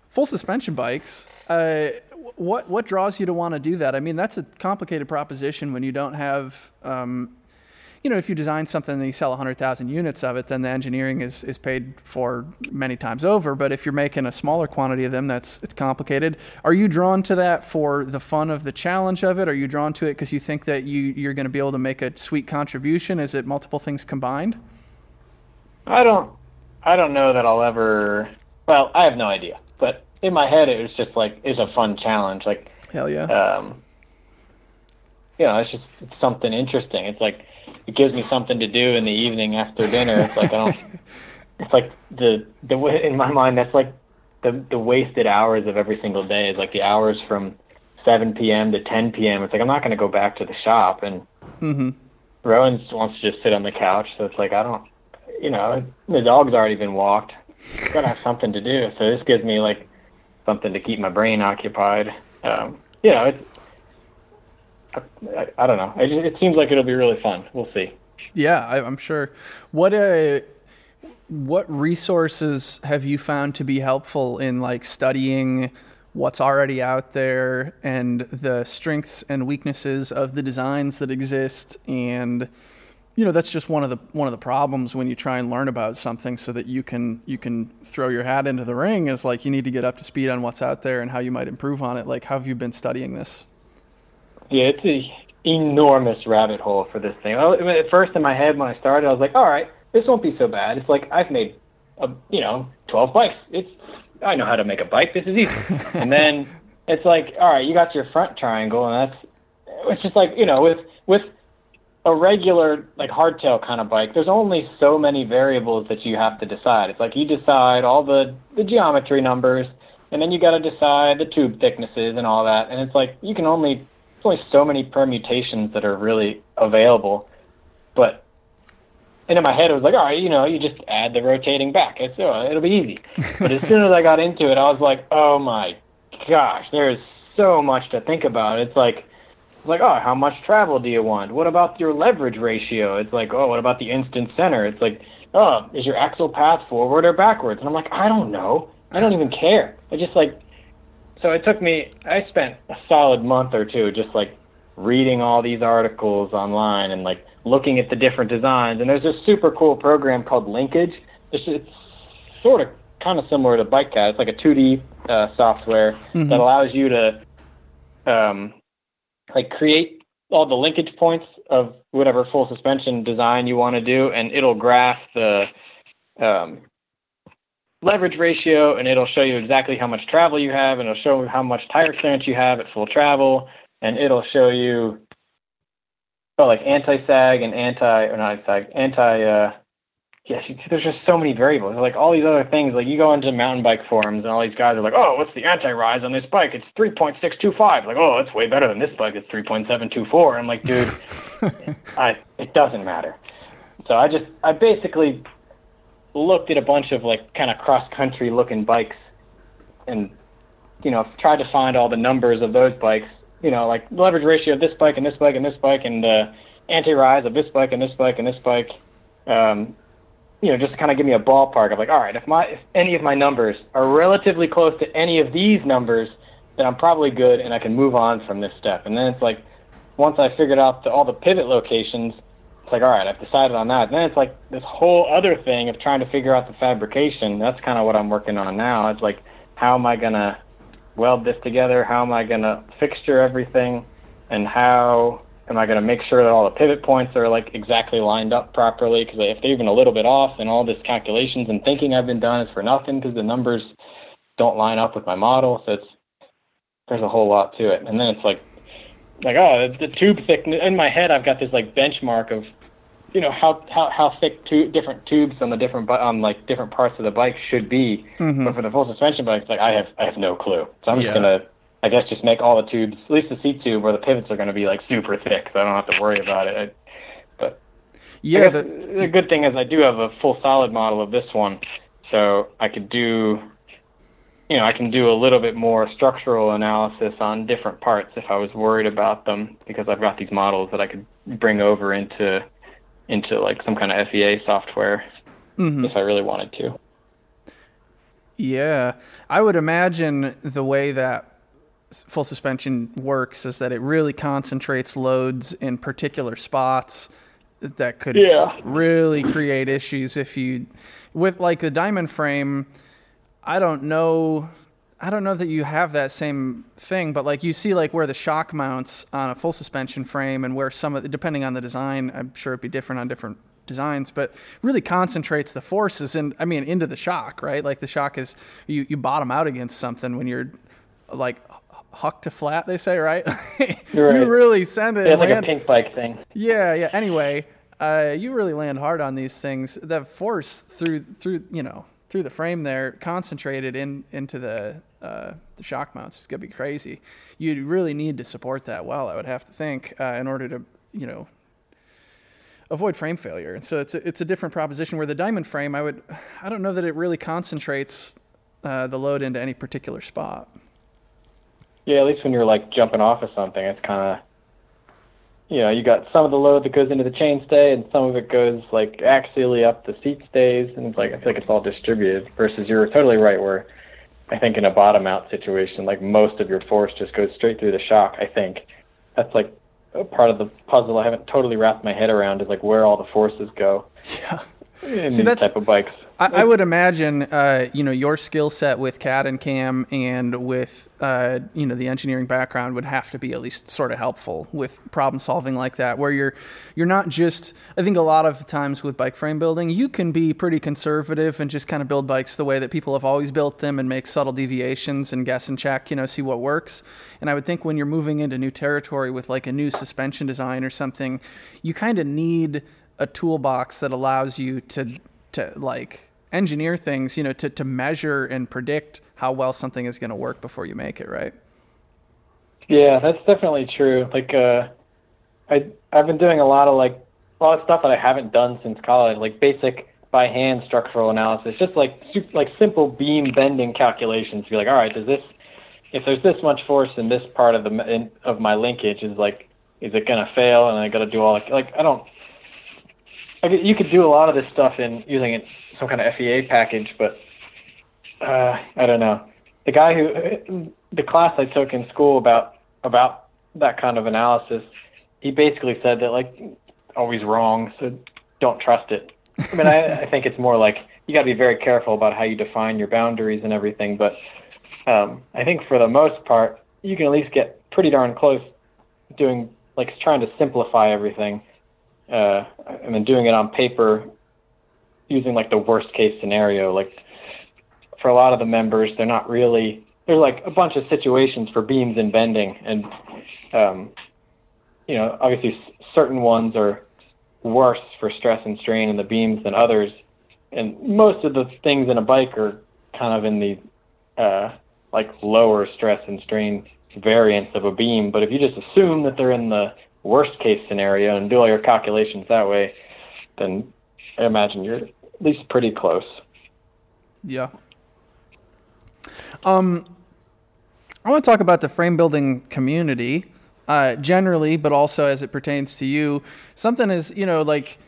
Speaker 1: full suspension bikes. Uh, what what draws you to want to do that? I mean, that's a complicated proposition when you don't have. Um, you know, if you design something and you sell 100,000 units of it, then the engineering is, is paid for many times over. But if you're making a smaller quantity of them, that's it's complicated. Are you drawn to that for the fun of the challenge of it? Are you drawn to it because you think that you, you're going to be able to make a sweet contribution? Is it multiple things combined?
Speaker 2: I don't, I don't know that I'll ever. Well, I have no idea. But in my head, it was just like it's a fun challenge. Like,
Speaker 1: Hell yeah.
Speaker 2: um, you know, it's just it's something interesting. It's like it gives me something to do in the evening after dinner. It's like I don't. It's like the the way in my mind that's like the the wasted hours of every single day is like the hours from 7 p.m. to 10 p.m. It's like I'm not going to go back to the shop and
Speaker 1: mm-hmm.
Speaker 2: Rowan wants to just sit on the couch, so it's like I don't, you know, the dog's already been walked. Gotta have something to do. So this gives me like something to keep my brain occupied. Um, you know, it's I, I, I don't know. It, it seems like it'll be really fun. We'll see.
Speaker 1: Yeah, I, I'm sure. What uh, what resources have you found to be helpful in like studying what's already out there and the strengths and weaknesses of the designs that exist and you know that's just one of the one of the problems when you try and learn about something so that you can you can throw your hat into the ring is like you need to get up to speed on what's out there and how you might improve on it like how have you been studying this
Speaker 2: Yeah, it's a enormous rabbit hole for this thing. Well, I mean, At first, in my head, when I started, I was like, "All right, this won't be so bad." It's like I've made, a, you know, twelve bikes. It's I know how to make a bike. This is easy. and then it's like, all right, you got your front triangle, and that's it's just like you know, with with a regular like hardtail kind of bike, there's only so many variables that you have to decide. It's like you decide all the the geometry numbers, and then you got to decide the tube thicknesses and all that. And it's like you can only there's only so many permutations that are really available. But and in my head, it was like, all right, you know, you just add the rotating back. It's uh, it'll be easy. But as soon as I got into it, I was like, oh my gosh, there is so much to think about. It's like like, oh, how much travel do you want? What about your leverage ratio? It's like, oh, what about the instant center? It's like, oh, is your axle path forward or backwards? And I'm like, I don't know. I don't even care. I just like, so it took me, I spent a solid month or two just like reading all these articles online and like looking at the different designs. And there's this super cool program called Linkage. It's, it's sort of kind of similar to BikeCAD. It's like a 2D uh, software mm-hmm. that allows you to um, like create all the linkage points of whatever full suspension design you want to do, and it'll graph the um, leverage ratio, and it'll show you exactly how much travel you have, and it'll show you how much tire clearance you have at full travel, and it'll show you oh, like anti-sag and anti or not anti-sag, anti uh, yes, there's just so many variables. Like all these other things, like you go into mountain bike forums and all these guys are like, oh, what's the anti-rise on this bike? It's 3.625. Like, oh, it's way better than this bike. It's 3.724. I'm like, dude, I, it doesn't matter. So I just, I basically looked at a bunch of like kind of cross-country looking bikes and, you know, tried to find all the numbers of those bikes, you know, like leverage ratio of this bike and this bike and this bike and the anti-rise of this bike and this bike and this bike. Um, you know, just to kind of give me a ballpark of like, all right, if my if any of my numbers are relatively close to any of these numbers, then I'm probably good and I can move on from this step. And then it's like, once I figured out the, all the pivot locations, it's like, all right, I've decided on that. then it's like this whole other thing of trying to figure out the fabrication. That's kind of what I'm working on now. It's like, how am I gonna weld this together? How am I gonna fixture everything? And how am I going to make sure that all the pivot points are like exactly lined up properly? Because if they're even a little bit off, then all this calculations and thinking I've been done is for nothing because the numbers don't line up with my model. So it's there's a whole lot to it. And then it's like like oh the, tube thickness in my head I've got this like benchmark of you know how how how thick two different tubes on the different on like different parts of the bike should be. Mm-hmm. But for the full suspension bikes, like I have I have no clue. So I'm yeah. just gonna I guess just make all the tubes, at least the seat tube, where the pivots are going to be like super thick, so I don't have to worry about it. I, but yeah, the, the good thing is I do have a full solid model of this one, so I could do, you know, I can do a little bit more structural analysis on different parts if I was worried about them because I've got these models that I could bring over into into like some kind of FEA software mm-hmm. if I really wanted to.
Speaker 1: Yeah, I would imagine the way that full suspension works is that it really concentrates loads in particular spots that could yeah. really create issues if you with like the diamond frame i don't know i don't know that you have that same thing but like you see like where the shock mounts on a full suspension frame and where some of the, depending on the design i'm sure it'd be different on different designs but really concentrates the forces and i mean into the shock right like the shock is you you bottom out against something when you're like huck to flat, they say, right? right. you really send it.
Speaker 2: It's like land. a Pinkbike thing.
Speaker 1: Yeah, yeah. Anyway, uh, you really land hard on these things. The force through through you know through the frame there, concentrated in into the uh, the shock mounts It's gonna be crazy. You really need to support that well, I would have to think, uh, in order to you know avoid frame failure. And so it's a, it's a different proposition. Where the diamond frame, I would I don't know that it really concentrates uh, the load into any particular spot.
Speaker 2: Yeah, at least when you're like jumping off of something, it's kind of, you know, you got some of the load that goes into the chainstay, and some of it goes like axially up the seat stays, and it's like I feel like it's all distributed. Versus you're totally right where I think in a bottom out situation, like most of your force just goes straight through the shock. I think that's like a part of the puzzle I haven't totally wrapped my head around is like where all the forces go.
Speaker 1: Yeah.
Speaker 2: In See, these type of bikes.
Speaker 1: I, I would imagine, uh, you know, your skill set with CAD and CAM and with, uh, you know, the engineering background would have to be at least sort of helpful with problem solving like that, where you're you're not just. I think a lot of times with bike frame building, you can be pretty conservative and just kind of build bikes the way that people have always built them and make subtle deviations and guess and check, you know, see what works. And I would think when you're moving into new territory with like a new suspension design or something, you kind of need a toolbox that allows you to to like engineer things, you know, to, to measure and predict how well something is going to work before you make it, right?
Speaker 2: Yeah, that's definitely true. Like, uh, I I've been doing a lot of like a lot of stuff that I haven't done since college, like basic by hand structural analysis, just like like simple beam bending calculations. Be like, all right, does this if there's this much force in this part of the in, of my linkage is like is it gonna fail? And I got to do all like, like I don't. I you could do a lot of this stuff in using it, some kind of FEA package, but uh, I don't know. The guy who the class I took in school about about that kind of analysis, he basically said that like always wrong, so don't trust it. I mean, I, I think it's more like you got to be very careful about how you define your boundaries and everything. But um, I think for the most part, you can at least get pretty darn close doing like trying to simplify everything, uh, and then doing it on paper using like the worst case scenario. Like for a lot of the members, they're not really there's like a bunch of situations for beams and bending, and um, you know obviously certain ones are worse for stress and strain in the beams than others, and most of the things in a bike are kind of in the uh, like lower stress and strain variance of a beam. But if you just assume that they're in the worst case scenario and do all your calculations that way, then I imagine you're at least pretty close.
Speaker 1: Yeah. Um, I want to talk about the frame building community uh, generally, but also as it pertains to you. Something is, you know, like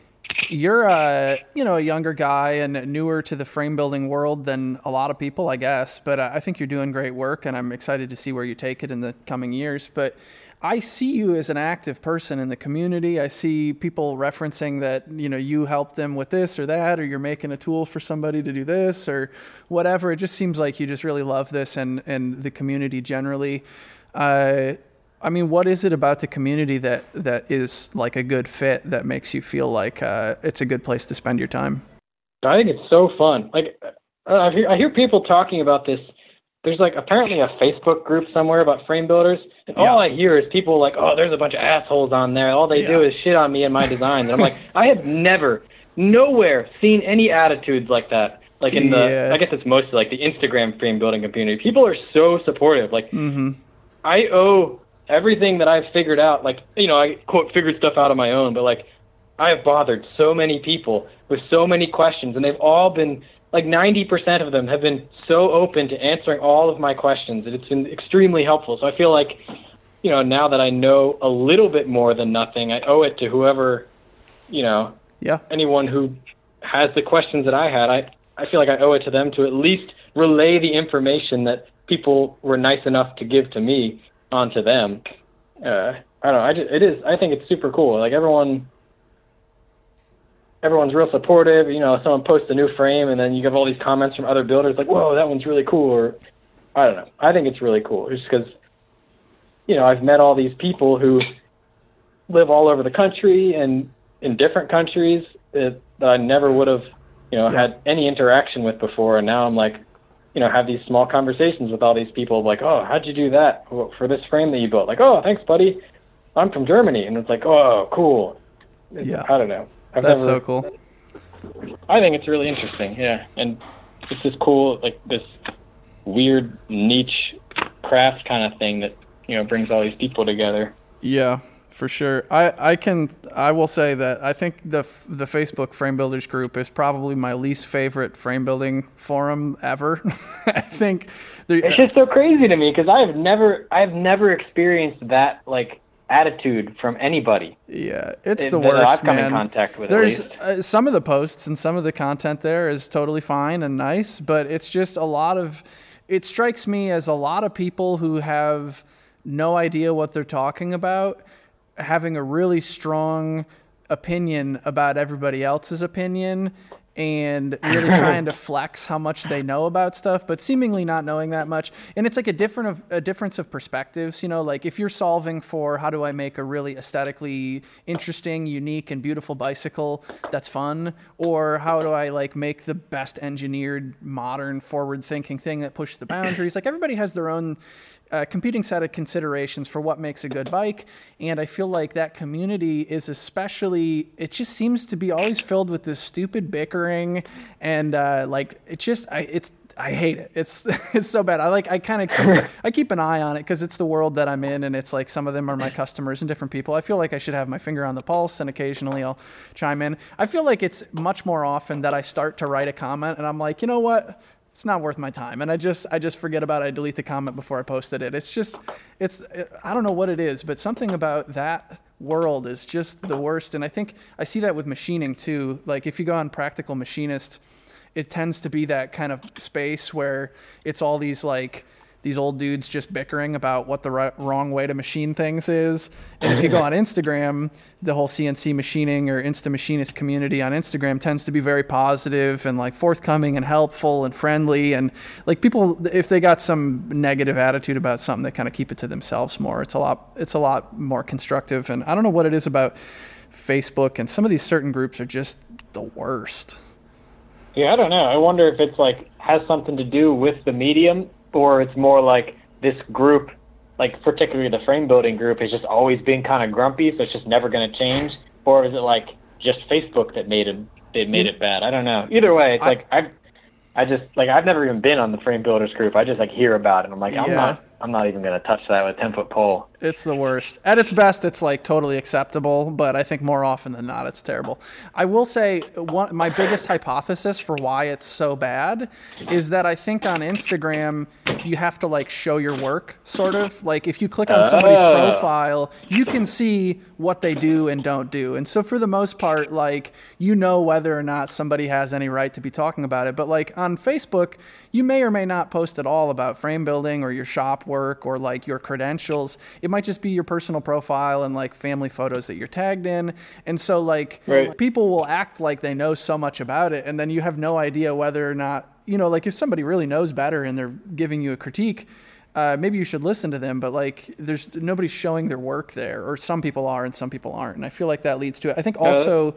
Speaker 1: you're a you know a younger guy and newer to the frame building world than a lot of people, I guess. But uh, I think you're doing great work, and I'm excited to see where you take it in the coming years. But I see you as an active person in the community. I see people referencing that you know you help them with this or that, or you're making a tool for somebody to do this or whatever. It just seems like you just really love this and and the community generally. Uh, I mean, what is it about the community that that is like a good fit that makes you feel like uh, it's a good place to spend your time?
Speaker 2: I think it's so fun. Like uh, I hear, I hear people talking about this. There's like apparently a Facebook group somewhere about frame builders, and yeah. all I hear is people like, "Oh, there's a bunch of assholes on there. All they yeah. do is shit on me and my design." And I'm like, I have never, nowhere seen any attitudes like that. Like in yeah. the, I guess it's mostly like the Instagram frame building community. People are so supportive. Like,
Speaker 1: mm-hmm.
Speaker 2: I owe everything that I've figured out, like you know, I quote figured stuff out on my own, but like I have bothered so many people with so many questions, and they've all been like 90% of them have been so open to answering all of my questions, and it's been extremely helpful. So I feel like, you know, now that I know a little bit more than nothing, I owe it to whoever, you know,
Speaker 1: yeah,
Speaker 2: anyone who has the questions that I had. I I feel like I owe it to them to at least relay the information that people were nice enough to give to me onto them. Uh, I don't know. I just, it is. I think it's super cool. Like everyone, everyone's real supportive. You know, someone posts a new frame, and then you get all these comments from other builders like, "Whoa, that one's really cool." Or I don't know. I think it's really cool, just because you know I've met all these people who live all over the country and in different countries that, that I never would have, you know, yeah. had any interaction with before, and now I'm like, you know, have these small conversations with all these people like, oh, how'd you do that for this frame that you built? Like, oh, thanks, buddy. I'm from Germany. And it's like, oh, cool.
Speaker 1: Yeah.
Speaker 2: I don't know.
Speaker 1: I've That's never, so cool.
Speaker 2: I think it's really interesting. Yeah. And it's this cool, like this weird niche craft kind of thing that, you know, brings all these people together.
Speaker 1: Yeah for sure. I, I can I will say that I think the the Facebook frame builders group is probably my least favorite frame building forum ever. I think
Speaker 2: it's just so crazy to me because I've never I've never experienced that like attitude from anybody.
Speaker 1: Yeah, it's the worst, I've come man.
Speaker 2: in contact with.
Speaker 1: There's uh, some of the posts and some of the content there is totally fine and nice, but it's just a lot of. It strikes me as a lot of people who have no idea what they're talking about having a really strong opinion about everybody else's opinion and really trying to flex how much they know about stuff, but seemingly not knowing that much. And it's like a different of a difference of perspectives. You know, like if you're solving for how do I make a really aesthetically interesting, unique, and beautiful bicycle that's fun, or how do I like make the best engineered, modern, forward-thinking thing that pushes the boundaries. Like everybody has their own a competing set of considerations for what makes a good bike. And I feel like that community is especially, it just seems to be always filled with this stupid bickering. And uh, like, it just, I, it's, I hate it. It's it's so bad. I like I kind of keep, I keep an eye on it because it's the world that I'm in, and it's like some of them are my customers and different people. I feel like I should have my finger on the pulse, and occasionally I'll chime in. I feel like it's much more often that I start to write a comment, and I'm like, you know what? It's not worth my time. And i just i just forget about it. I delete the comment before i posted it. It's just it's i don't know what it is but something about that world is just the worst. And i think i see that with machining too. Like if you go on practical machinist it tends to be that kind of space where it's all these like these old dudes just bickering about what the right, wrong way to machine things is. And if you go on Instagram, the whole CNC machining or Insta Machinist community on Instagram tends to be very positive and like forthcoming and helpful and friendly. And like people, if they got some negative attitude about something, they kind of keep it to themselves more. It's a lot, it's a lot more constructive. And I don't know what it is about Facebook and some of these certain groups are just the worst.
Speaker 2: Yeah, I don't know. I wonder if it's like has something to do with the medium or it's more like this group, like particularly the frame building group, has just always been kind of grumpy, so it's just never going to change, or is it like just Facebook that made it they made it bad? I don't know. Either way, it's I, like I, I just like I've never even been on the frame builders group. I just like hear about it. I'm like I'm not I'm not even going to touch that with a 10 foot pole.
Speaker 1: It's the worst. At its best, it's like totally acceptable, but I think more often than not, it's terrible. I will say one, my biggest hypothesis for why it's so bad is that I think on Instagram, you have to like show your work, sort of. Like if you click on somebody's oh. profile, you can see what they do and don't do. And so for the most part, like you know whether or not somebody has any right to be talking about it. But like on Facebook, you may or may not post at all about frame building or your shop work or like your credentials. It might just be your personal profile and like family photos that you're tagged in. And so like right. people will act like they know so much about it and then you have no idea whether or not, you know, like if somebody really knows better and they're giving you a critique, uh, maybe you should listen to them, but like there's nobody's showing their work there, or some people are and some people aren't. And I feel like that leads to it. I think also, uh,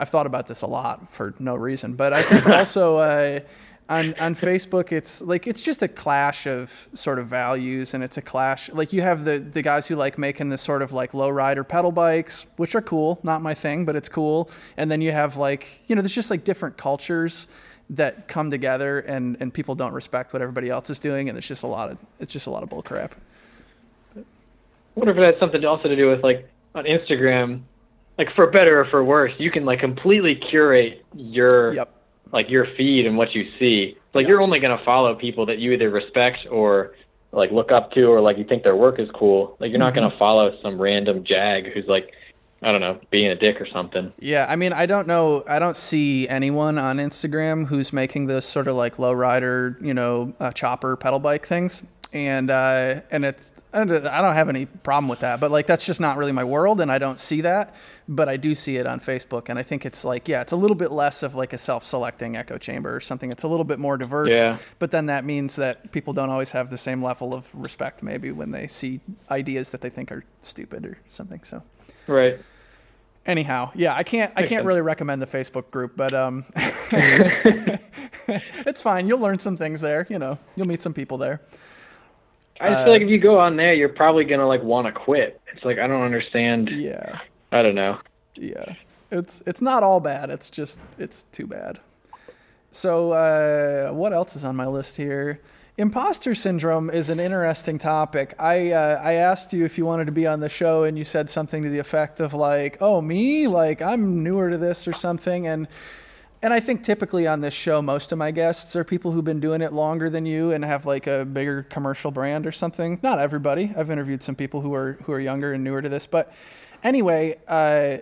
Speaker 1: I've thought about this a lot for no reason, but I think also, uh, on on Facebook, it's like it's just a clash of sort of values, and it's a clash. Like you have the the guys who like making this sort of like low rider pedal bikes, which are cool, not my thing, but it's cool. And then you have like you know, there's just like different cultures that come together, and and people don't respect what everybody else is doing, and it's just a lot of it's just a lot of bull crap.
Speaker 2: I wonder if it has something also to do with like on Instagram, like for better or for worse, you can like completely curate your yep like your feed and what you see. Like yeah. you're only gonna follow people that you either respect or like look up to or like you think their work is cool. Like you're not mm-hmm. gonna follow some random jag who's like I don't know, being a dick or something.
Speaker 1: Yeah, I mean, I don't know. I don't see anyone on Instagram who's making this sort of like low rider, you know, uh, chopper pedal bike things and uh, and it's I don't have any problem with that, but like that's just not really my world, and I don't see that, but I do see it on Facebook, and I think it's like yeah, it's a little bit less of like a self-selecting echo chamber or something. It's a little bit more diverse, yeah. But then that means that people don't always have the same level of respect maybe when they see ideas that they think are stupid or something. So
Speaker 2: right.
Speaker 1: Anyhow, yeah, I can't I can't really recommend the Facebook group, but um, it's fine. You'll learn some things there. You know, you'll meet some people there.
Speaker 2: I just uh, feel like if you go on there, you're probably gonna like want to quit. It's like I don't understand.
Speaker 1: Yeah.
Speaker 2: I don't know.
Speaker 1: Yeah, it's it's not all bad. It's just it's too bad. So uh, what else is on my list here? Imposter syndrome is an interesting topic. I uh, I asked you if you wanted to be on the show, and you said something to the effect of like, "Oh, me? Like I'm newer to this or something." And and I think typically on this show, most of my guests are people who've been doing it longer than you and have like a bigger commercial brand or something. Not everybody. I've interviewed some people who are who are younger and newer to this, but anyway, uh,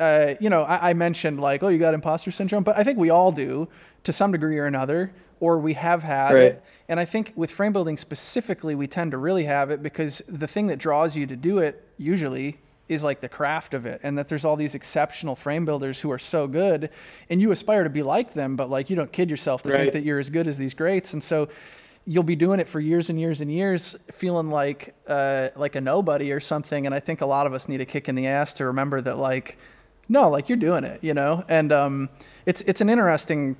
Speaker 1: uh, you know, I, I, mentioned like, oh, you got imposter syndrome, but I think we all do to some degree or another, or we have had right. it. And I think with frame building specifically, we tend to really have it because the thing that draws you to do it usually is like the craft of it and that there's all these exceptional frame builders who are so good and you aspire to be like them but like you don't kid yourself to right. think that you're as good as these greats and so you'll be doing it for years and years and years feeling like uh, like a nobody or something and i think a lot of us need a kick in the ass to remember that like no like you're doing it you know and um, it's it's an interesting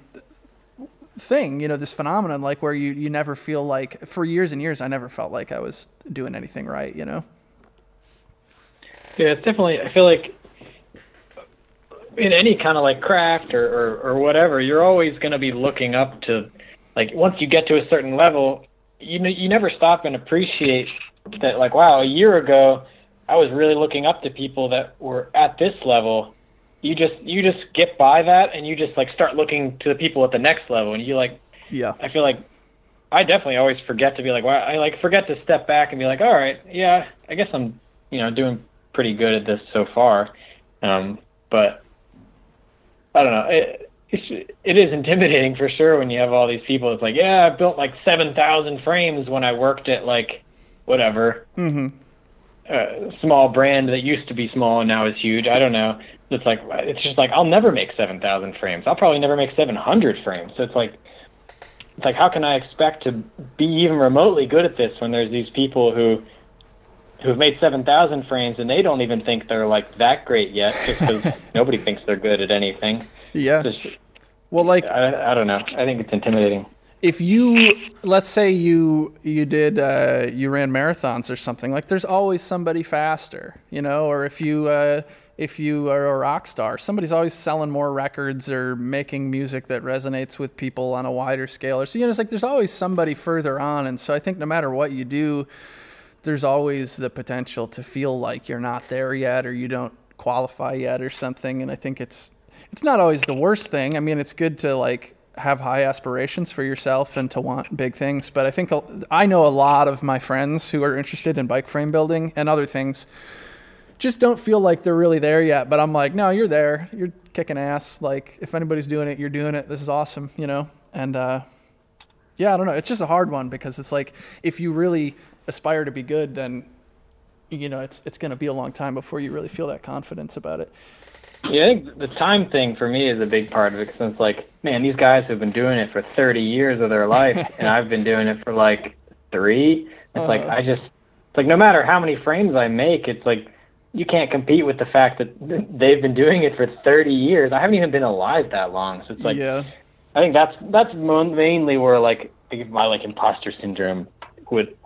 Speaker 1: thing you know this phenomenon like where you you never feel like for years and years i never felt like i was doing anything right you know
Speaker 2: yeah, it's definitely. I feel like in any kind of like craft or, or, or whatever, you're always going to be looking up to, like, once you get to a certain level, you know, you never stop and appreciate that. Like, wow, a year ago, I was really looking up to people that were at this level. You just you just get by that, and you just like start looking to the people at the next level, and you like
Speaker 1: Yeah.
Speaker 2: I feel like I definitely always forget to be like, well, I like forget to step back and be like, all right, yeah, I guess I'm, you know, doing pretty good at this so far. Um, but I don't know. It, it's, it is intimidating for sure when you have all these people. It's like, yeah, I built like 7,000 frames when I worked at like whatever.
Speaker 1: Mm-hmm.
Speaker 2: Uh, small brand that used to be small and now is huge. I don't know. It's like it's just like I'll never make seven thousand frames. I'll probably never make seven hundred frames. So it's like it's like how can I expect to be even remotely good at this when there's these people who who've made seven thousand frames and they don't even think they're like that great yet just because nobody thinks they're good at anything.
Speaker 1: Yeah.
Speaker 2: Just,
Speaker 1: well, like
Speaker 2: I, I don't know. I think it's intimidating
Speaker 1: if you let's say you you did uh, you ran marathons or something like there's always somebody faster you know or if you uh, if you are a rock star somebody's always selling more records or making music that resonates with people on a wider scale or so you know it's like there's always somebody further on and so i think no matter what you do there's always the potential to feel like you're not there yet or you don't qualify yet or something and i think it's it's not always the worst thing i mean it's good to like have high aspirations for yourself and to want big things. But I think I know a lot of my friends who are interested in bike frame building and other things just don't feel like they're really there yet. But I'm like, no, you're there. You're kicking ass. Like, if anybody's doing it, you're doing it. This is awesome, you know? And uh, yeah, I don't know. It's just a hard one because it's like if you really aspire to be good, then you know it's it's going to be a long time before you really feel that confidence about it.
Speaker 2: Yeah, I think the time thing for me is a big part of it because it's like, man, these guys have been doing it for 30 years of their life, and I've been doing it for like three. It's uh like uh-huh. I just, it's like no matter how many frames I make, it's like you can't compete with the fact that they've been doing it for 30 years. I haven't even been alive that long, so it's like,
Speaker 1: yeah.
Speaker 2: I think that's that's mainly where like my like imposter syndrome would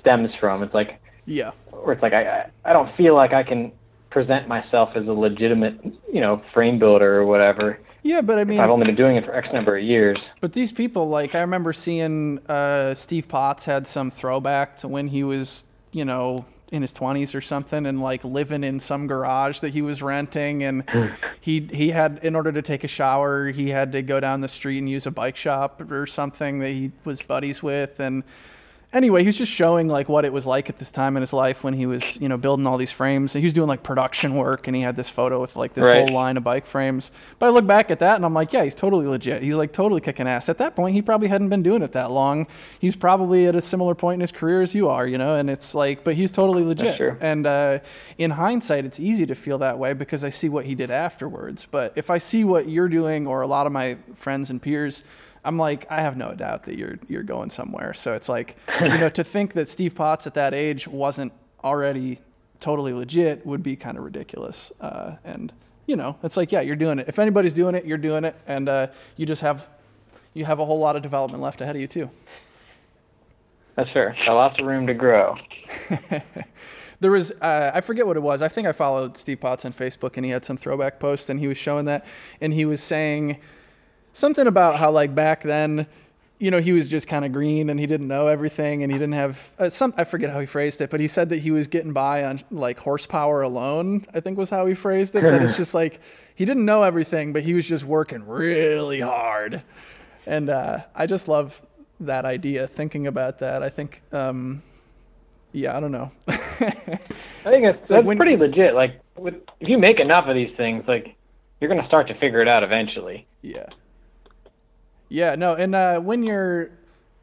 Speaker 2: stems from. It's like,
Speaker 1: yeah,
Speaker 2: or it's like I I don't feel like I can present myself as a legitimate, you know, frame builder or whatever.
Speaker 1: Yeah, but I mean,
Speaker 2: I've only been doing it for X number of years.
Speaker 1: But these people, like, I remember seeing uh, Steve Potts had some throwback to when he was, you know, in his 20s or something and like living in some garage that he was renting and he he had in order to take a shower he had to go down the street and use a bike shop or something that he was buddies with and anyway, he was just showing like what it was like at this time in his life when he was, you know, building all these frames. And he was doing like production work, and he had this photo with like this right. whole line of bike frames. But I look back at that, and I'm like, yeah, he's totally legit. He's like totally kicking ass. At that point, he probably hadn't been doing it that long. He's probably at a similar point in his career as you are, you know. And it's like, but he's totally legit. And uh, in hindsight, it's easy to feel that way because I see what he did afterwards. But if I see what you're doing, or a lot of my friends and peers I'm like, I have no doubt that you're you're going somewhere. So it's like, you know, to think that Steve Potts at that age wasn't already totally legit would be kind of ridiculous. Uh, and you know, it's like, yeah, you're doing it. If anybody's doing it, you're doing it, and uh, you just have you have a whole lot of development left ahead of you too.
Speaker 2: That's fair. Got lots of room to grow.
Speaker 1: there was uh, I forget what it was. I think I followed Steve Potts on Facebook, and he had some throwback post, and he was showing that, and he was saying something about how like back then you know, he was just kind of green and he didn't know everything and he didn't have uh, some, I forget how he phrased it, but he said that he was getting by on like horsepower alone, I think was how he phrased it. that it's just like he didn't know everything, but he was just working really hard. And uh, I just love that idea, thinking about that. I think, um, yeah, I don't know. I
Speaker 2: think it's, that's when, pretty legit. Like, with, if you make enough of these things, like, you're going to start to figure it out eventually.
Speaker 1: Yeah. Yeah, no, and uh, when you're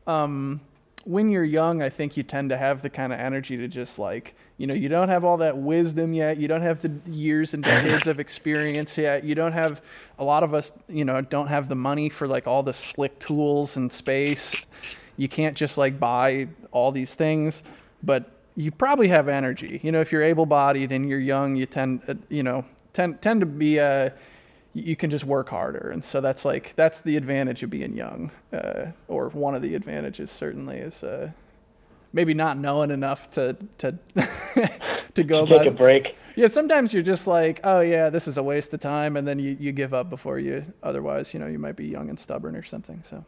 Speaker 1: um, when you're young, I think you tend to have the kind of energy to just like, you know, you don't have all that wisdom yet. You don't have the years and decades of experience yet. You don't have a lot of us, you know, don't have the money for like all the slick tools and space. You can't just like buy all these things, but you probably have energy. You know, if you're able-bodied and you're young, you tend, uh, you know, tend tend to be uh, you can just work harder. And so that's like that's the advantage of being young uh, or one of the advantages certainly is uh, maybe not knowing enough to to to go
Speaker 2: take a break.
Speaker 1: Yeah sometimes you're just like oh yeah this is a waste of time and then you, you give up before you otherwise you know you might be young and stubborn or something so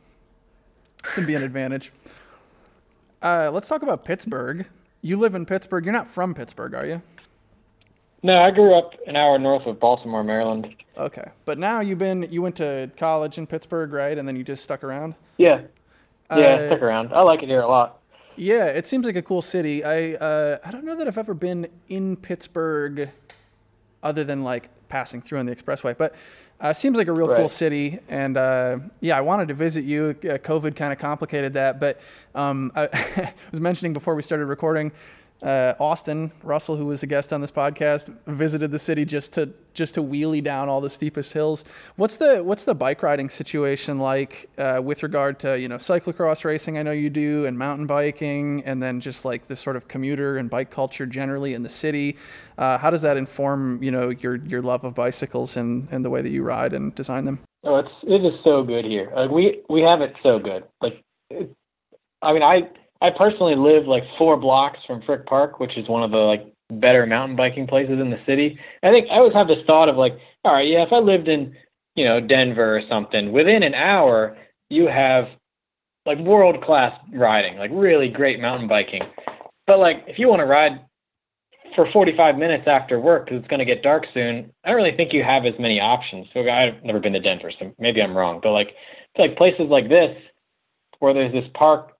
Speaker 1: it can be an advantage. Uh, let's talk about pittsburgh. You live in pittsburgh. You're not from pittsburgh are you
Speaker 2: no i grew up an hour north of baltimore maryland
Speaker 1: Okay, but now you've been you went to college in Pittsburgh, right? And then you just stuck around.
Speaker 2: Yeah. Yeah,
Speaker 1: Uh,
Speaker 2: stick around. I like it here a lot.
Speaker 1: Yeah, it seems like a cool city. I uh, I don't know that I've ever been in Pittsburgh, other than like passing through on the expressway. But uh, seems like a real cool city. And uh, yeah, I wanted to visit you. Uh, COVID kind of complicated that. But um, I was mentioning before we started recording. Uh, Austin Russell, who was a guest on this podcast, visited the city just to just to wheelie down all the steepest hills. What's the what's the bike riding situation like uh, with regard to you know cyclocross racing? I know you do, and mountain biking, and then just like this sort of commuter and bike culture generally in the city. Uh, how does that inform you know your your love of bicycles and and the way that you ride and design them?
Speaker 2: Oh, it's it is so good here. Like we we have it so good. Like, it, I mean, I I personally live like four blocks from Frick Park, which is one of the like better mountain biking places in the city. I think I always have this thought of like, all right, yeah, if I lived in you know Denver or something, within an hour you have like world class riding, like really great mountain biking. But like, if you want to ride for 45 minutes after work because it's going to get dark soon, I don't really think you have as many options. So I've never been to Denver, so maybe I'm wrong. But like, like places like this where there's this park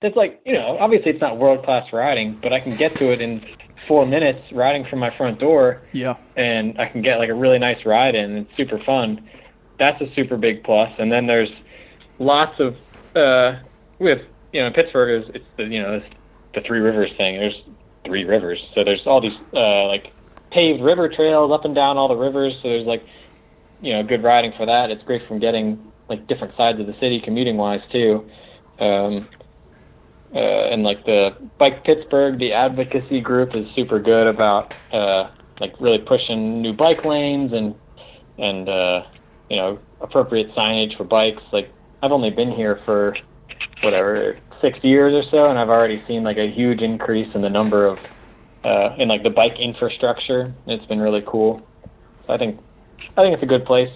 Speaker 2: that's like, you know, obviously it's not world class riding, but I can get to it in four minutes riding from my front door
Speaker 1: Yeah,
Speaker 2: and I can get like a really nice ride in. It's super fun. That's a super big plus. And then there's lots of uh, with you know Pittsburgh is it's the you know it's the Three Rivers thing. There's three rivers, so there's all these uh, like paved river trails up and down all the rivers. So there's like you know good riding for that. It's great from getting like different sides of the city commuting wise too. Um, uh, and like the Bike Pittsburgh, the advocacy group is super good about uh, like really pushing new bike lanes and and uh, you know appropriate signage for bikes. Like I've only been here for whatever six years or so, and I've already seen like a huge increase in the number of uh, in like the bike infrastructure. It's been really cool. So I think I think it's a good place.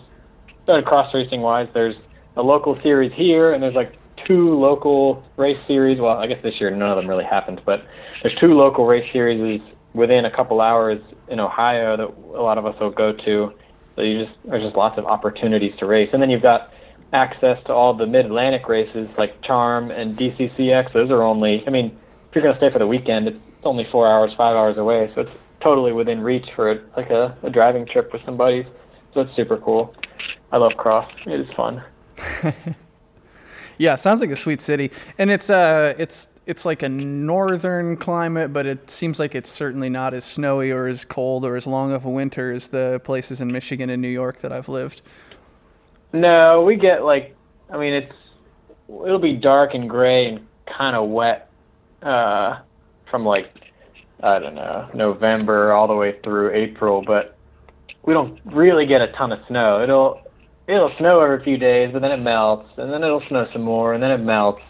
Speaker 2: Uh, cross racing wise, there's a local series here, and there's like two local race series. Well, I guess this year none of them really happened, but there's two local race series within a couple hours in Ohio that a lot of us will go to. So you just there's just lots of opportunities to race, and then you've got access to all the Mid Atlantic races like Charm and DCCX. Those are only, I mean, if you're gonna stay for the weekend, it's only four hours, five hours away, so it's totally within reach for a, like a, a driving trip with some buddies. So it's super cool. I love cross. It is fun.
Speaker 1: yeah, sounds like a sweet city, and it's uh it's it's like a northern climate, but it seems like it's certainly not as snowy or as cold or as long of a winter as the places in Michigan and New York that I've lived.
Speaker 2: No, we get like, I mean, it's it'll be dark and gray and kind of wet uh, from like I don't know November all the way through April, but we don't really get a ton of snow. It'll it'll snow every few days, but then it melts, and then it'll snow some more, and then it melts.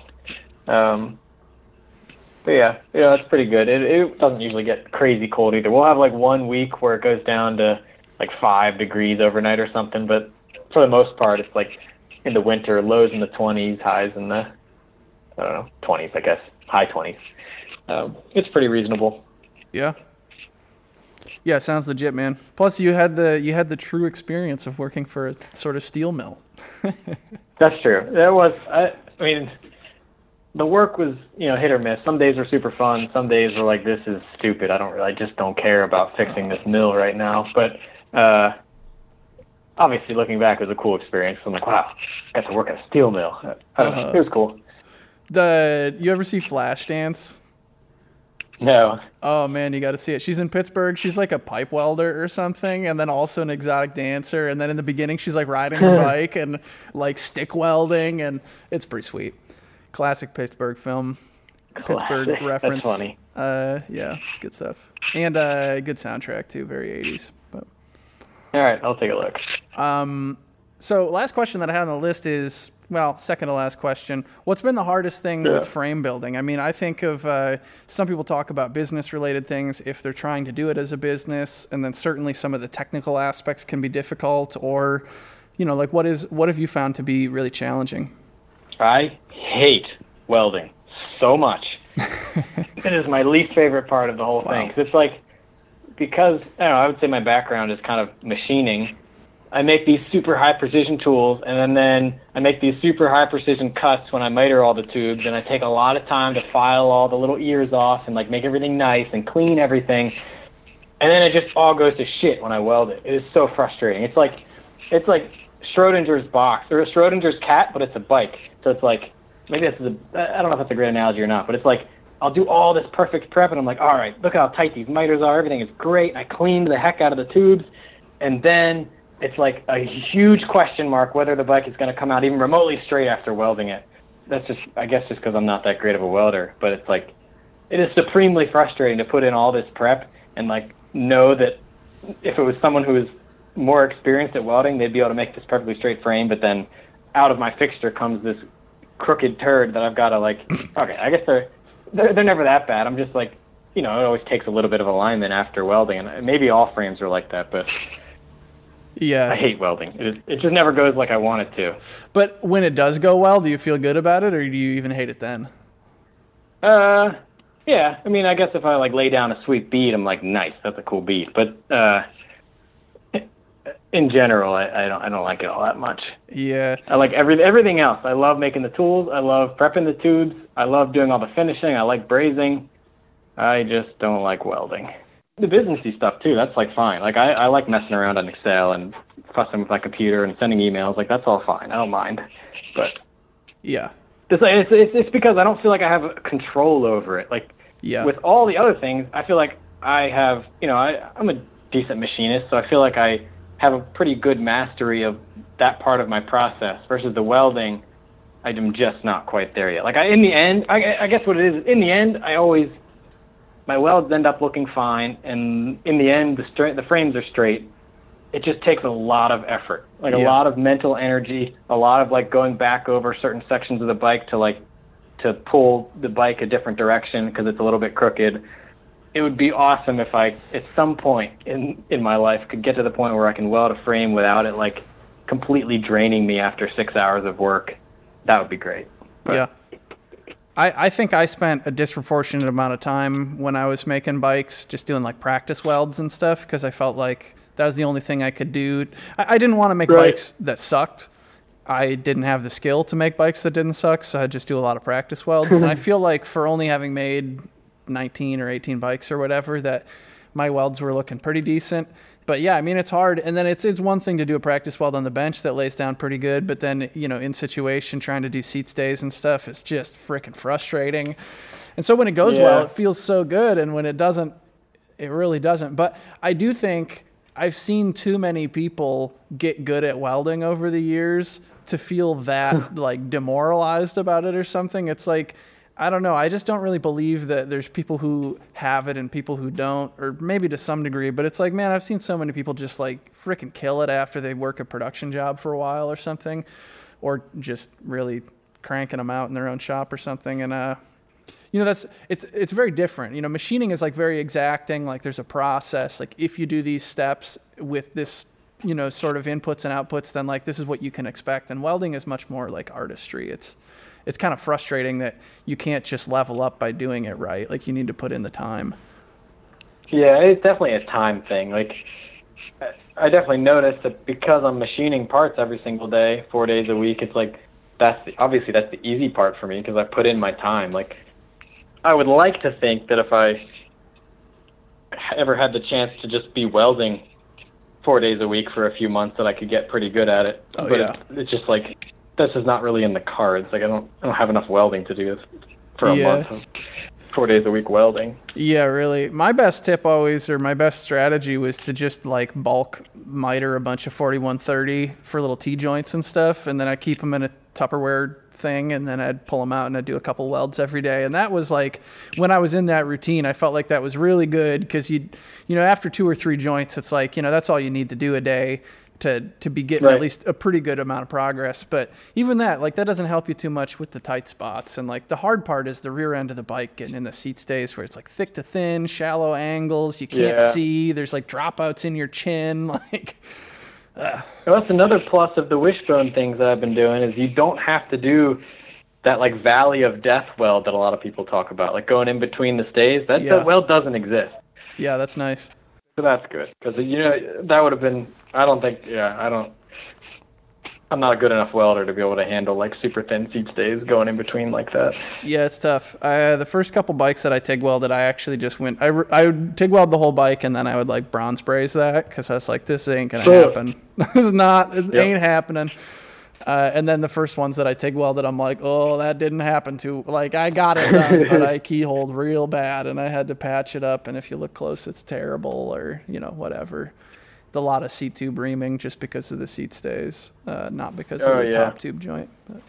Speaker 2: Um, but yeah, yeah, it's pretty good. It it doesn't usually get crazy cold either. We'll have like one week where it goes down to like five degrees overnight or something, but for the most part, it's like in the winter, lows in the 20s, highs in the I don't know 20s, I guess, high 20s. Um, it's pretty reasonable.
Speaker 1: Yeah. Yeah, sounds legit, man. Plus, you had the you had the true experience of working for a sort of steel mill.
Speaker 2: That's true. That was I, I mean, the work was you know hit or miss. Some days were super fun. Some days were like this is stupid. I don't really, I just don't care about fixing this mill right now. But uh, obviously, looking back, it was a cool experience. I'm like, wow, I got to work at a steel mill. I don't.
Speaker 1: Uh-huh.
Speaker 2: It was cool.
Speaker 1: The you ever see Flashdance?
Speaker 2: No,
Speaker 1: Oh man, you got to see it. She's in Pittsburgh. She's like a pipe welder or something, and then also an exotic dancer. And then in the beginning, she's like riding her bike and like stick welding, and it's pretty sweet. Classic Pittsburgh film. Pittsburgh reference.
Speaker 2: That's funny.
Speaker 1: Uh, yeah, it's good stuff, and uh, good soundtrack too. Very 80s. But
Speaker 2: All right, I'll take a look.
Speaker 1: um, so last question that I had on the list is well, second to last question. What's been the hardest thing
Speaker 2: Yeah.
Speaker 1: with frame building? I mean, I think of uh, some people talk about business related things if they're trying to do it as a business, and then certainly some of the technical aspects can be difficult. Or, you know, like what is what have you found to be really challenging?
Speaker 2: I hate welding so much. it is my least favorite part of the whole thing. It's like because I don't know. I would say my background is kind of machining. I make these super high precision tools, and then I make these super high precision cuts when I miter all the tubes, and I take a lot of time to file all the little ears off and like make everything nice and clean everything, and then it just all goes to shit when I weld it. It is so frustrating. It's like, it's like Schrodinger's box or Schrodinger's cat, but it's a bike. So it's like maybe that's the I don't know if that's a great analogy or not, but it's like I'll do all this perfect prep, and I'm like, all right, look how tight these miters are. Everything is great. I cleaned the heck out of the tubes, and then it's like a huge question mark whether the bike is going to come out even remotely straight after welding it. That's just, I guess, just because I'm not that great of a welder. But it's like, it is supremely frustrating to put in all this prep and like know that if it was someone who was more experienced at welding, they'd be able to make this perfectly straight frame. But then out of my fixture comes this crooked turd that I've got to like. Okay, I guess they're, they're they're never that bad. I'm just like, you know, it always takes a little bit of alignment after welding, and maybe all frames are like that, but
Speaker 1: Yeah.
Speaker 2: I hate welding. It, it just never goes like I want it to.
Speaker 1: But when it does go well, do you feel good about it or do you even hate it then?
Speaker 2: Uh, yeah. I mean, I guess if I like lay down a sweet bead, I'm like, nice, that's a cool bead. But uh, in general, I, I don't I don't like it all that much.
Speaker 1: Yeah.
Speaker 2: I like every everything else. I love making the tools. I love prepping the tubes. I love doing all the finishing. I like brazing. I just don't like welding. The businessy stuff too. That's like fine. Like I, I like messing around on Excel and fussing with my computer and sending emails. Like that's all fine. I don't mind. But
Speaker 1: Yeah.
Speaker 2: it's it's it's, it's because I don't feel like I have control over it. Like
Speaker 1: Yeah.
Speaker 2: with all the other things, I feel like I have, you know, I, I'm a decent machinist, so I feel like I have a pretty good mastery of that part of my process versus the welding. I'm just not quite there yet. Like I, in the end, I, I guess what it is, in the end, I always, my welds end up looking fine, and in the end, the straight, the frames are straight. It just takes a lot of effort, like a lot of mental energy, a lot of like going back over certain sections of the bike to like to pull the bike a different direction because it's a little bit crooked. It would be awesome if I, at some point in in my life, could get to the point where I can weld a frame without it like completely draining me after six hours of work. That would be great. But-
Speaker 1: Yeah. I, I think I spent a disproportionate amount of time when I was making bikes just doing like practice welds and stuff because I felt like that was the only thing I could do. I, I didn't want to make
Speaker 2: Right.
Speaker 1: bikes that sucked. I didn't have the skill to make bikes that didn't suck, so I just do a lot of practice welds. and I feel like for only having made 19 or 18 bikes or whatever, that my welds were looking pretty decent. But yeah, I mean it's hard, and then it's it's one thing to do a practice weld on the bench that lays down pretty good, but then you know in situation trying to do seat stays and stuff is just freaking frustrating. And so when it goes well, it feels so good, and when it doesn't, it really doesn't. But I do think I've seen too many people get good at welding over the years to feel that like demoralized about it or something. It's like I don't know. I just don't really believe that there's people who have it and people who don't, or maybe to some degree. But it's like, man, I've seen so many people just like freaking kill it after they work a production job for a while or something, or just really cranking them out in their own shop or something. And uh, you know that's it's it's very different you know machining is like very exacting like there's a process like if you do these steps with this you know sort of inputs and outputs then like this is what you can expect and welding is much more like artistry it's it's kind of frustrating that you can't just level up by doing it right like you need to put in the time
Speaker 2: Yeah, it's definitely a time thing. Like, I- I definitely noticed that because I'm machining parts every single day, four days a week, it's like that's the, obviously that's the easy part for me because I put in my time. Like, I would like to think that if I ever had the chance to just be welding four days a week for a few months, that I could get pretty good at it.
Speaker 1: Oh,
Speaker 2: but
Speaker 1: yeah.
Speaker 2: it's just like this is not really in the cards. Like, I don't I don't have enough welding to do this for a
Speaker 1: Yeah.
Speaker 2: month. Of four days a week welding.
Speaker 1: Yeah, really. My best tip always, or my best strategy, was to just like bulk miter a bunch of 4130 for little T joints and stuff, and then I keep them in a Tupperware thing, and then I'd pull them out and I'd do a couple welds every day. And that was like when I was in that routine, I felt like that was really good because you, you know, after two or three joints, it's like you know that's all you need to do a day to to be getting at least a pretty good amount of progress. But even that, like that doesn't help you too much with the tight spots. And like the hard part is the rear end of the bike getting in the seat stays where it's like thick to thin, shallow angles, you can't
Speaker 2: Yeah.
Speaker 1: see, there's like dropouts in your chin, like
Speaker 2: Well, that's another plus of the wishbone things that I've been doing is you don't have to do that like valley of death weld that a lot of people talk about, like going in between the stays. That,
Speaker 1: Yeah.
Speaker 2: that weld doesn't exist,
Speaker 1: yeah, that's nice.
Speaker 2: So that's good because you know that would have been I don't think. Yeah, I don't. I'm not a good enough welder to be able to handle like super thin seat stays going in between like that.
Speaker 1: Yeah, it's tough. Uh, the first couple bikes that I TIG welded, I actually just went. I, I would TIG weld the whole bike and then I would like bronze braze that because I was like, this ain't gonna happen. this is not. It yep. ain't happening. Uh, and then the first ones that I TIG welded, I'm like, oh, that didn't happen to. Like I got it done, but I keyholed real bad and I had to patch it up. And if you look close, it's terrible or you know whatever a lot of seat tube reaming just because of the seat stays, uh, not because oh, of the yeah. top tube joint. But.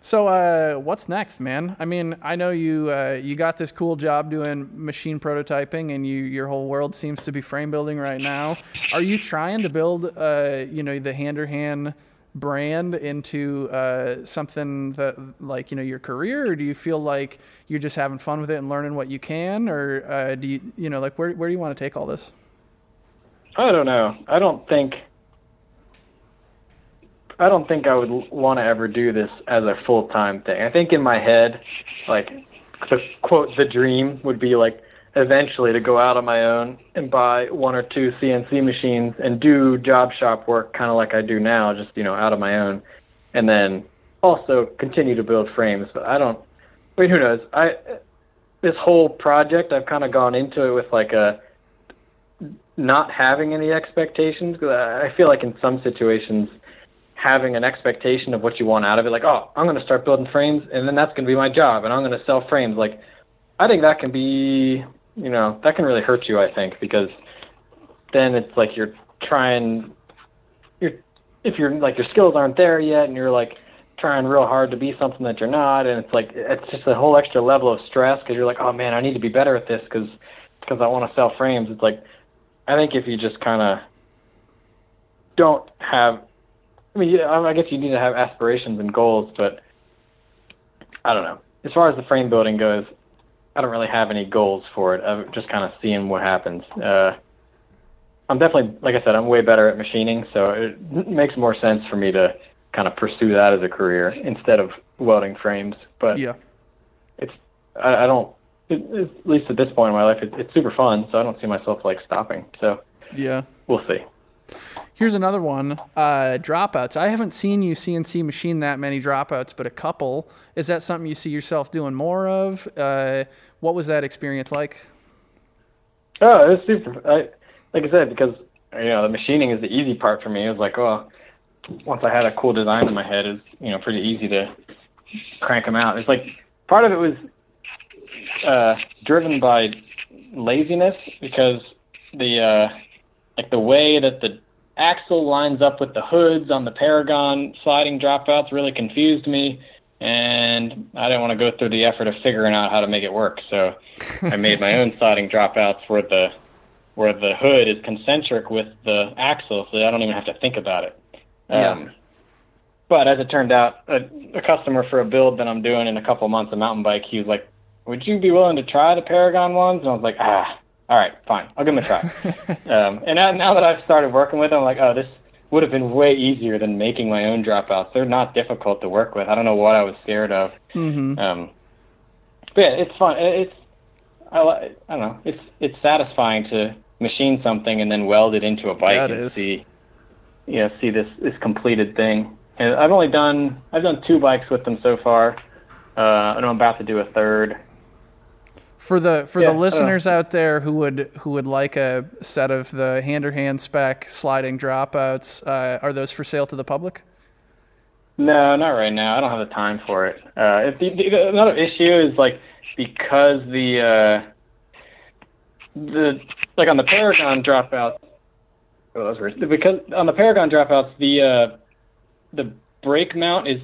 Speaker 1: So uh, what's next, man? I mean, I know you uh, you got this cool job doing machine prototyping, and you your whole world seems to be frame building right now. Are you trying to build, uh, you know, the Handerhan brand into uh, something that like you know your career, or do you feel like you're just having fun with it and learning what you can, or uh, do you you know like where where do you want to take all this?
Speaker 2: I don't know. I don't think. I don't think I would want to ever do this as a full time thing. I think in my head, like the quote, the dream would be like eventually to go out on my own and buy one or two CNC machines and do job shop work kind of like I do now, just you know out of my own, and then also continue to build frames. But I don't. I mean, who knows? I this whole project I've kind of gone into it with like a not having any expectations. Cause I feel like in some situations, having an expectation of what you want out of it, like, oh, I'm going to start building frames, and then that's going to be my job, and I'm going to sell frames. Like, I think that can be, you know, that can really hurt you. I think because then it's like you're trying, you're if you're like your skills aren't there yet, and you're like trying real hard to be something that you're not, and it's like it's just a whole extra level of stress because you're like, oh man, I need to be better at this because because I want to sell frames. It's like I think if you just kind of don't have, I mean, I guess you need to have aspirations and goals, but I don't know. As far as the frame building goes, I don't really have any goals for it. I'm just kind of seeing what happens. Uh, I'm definitely, like I said, I'm way better at machining, so it makes more sense for me to kind of pursue that as a career instead of welding frames. But
Speaker 1: yeah,
Speaker 2: it's I, I don't it, at least at this point in my life, it, it's super fun. So I don't see myself like stopping. So
Speaker 1: yeah,
Speaker 2: we'll see.
Speaker 1: Here's another one. Uh, dropouts. I haven't seen you CNC machine that many dropouts, but a couple. Is that something you see yourself doing more of? Uh, what was that experience like?
Speaker 2: Oh, it was super. I, like I said, because you know the machining is the easy part for me. It was like, oh, once I had a cool design in my head, it's you know pretty easy to crank them out. It's like part of it was uh, driven by laziness because the uh, like the way that the axle lines up with the hoods on the Paragon sliding dropouts really confused me, and I didn't want to go through the effort of figuring out how to make it work. So I made my own sliding dropouts where the where the hood is concentric with the axle, so I don't even have to think about it.
Speaker 1: Yeah. Um,
Speaker 2: but as it turned out, a, a customer for a build that I'm doing in a couple months, a mountain bike, he was like, would you be willing to try the Paragon ones? And I was like, ah, all right, fine, I'll give them a try. um, and now, now that I've started working with them, I'm like, oh, this would have been way easier than making my own dropouts. They're not difficult to work with. I don't know what I was scared of.
Speaker 1: Mm-hmm. Um,
Speaker 2: but yeah, it's fun. It's I, I don't know. It's it's satisfying to machine something and then weld it into a bike
Speaker 1: that
Speaker 2: and
Speaker 1: is.
Speaker 2: see, you know, see this this completed thing. And I've only done I've done two bikes with them so far. Uh, and I'm about to do a third
Speaker 1: for the for yeah, the listeners uh, out there who would who would like a set of the Handerhan spec sliding dropouts, uh, are those for sale to the public?
Speaker 2: No, not right now. I don't have the time for it. Uh, the, the, another issue is like because the uh, the like on the Paragon dropouts. Oh, those were because on the Paragon dropouts the uh, the brake mount is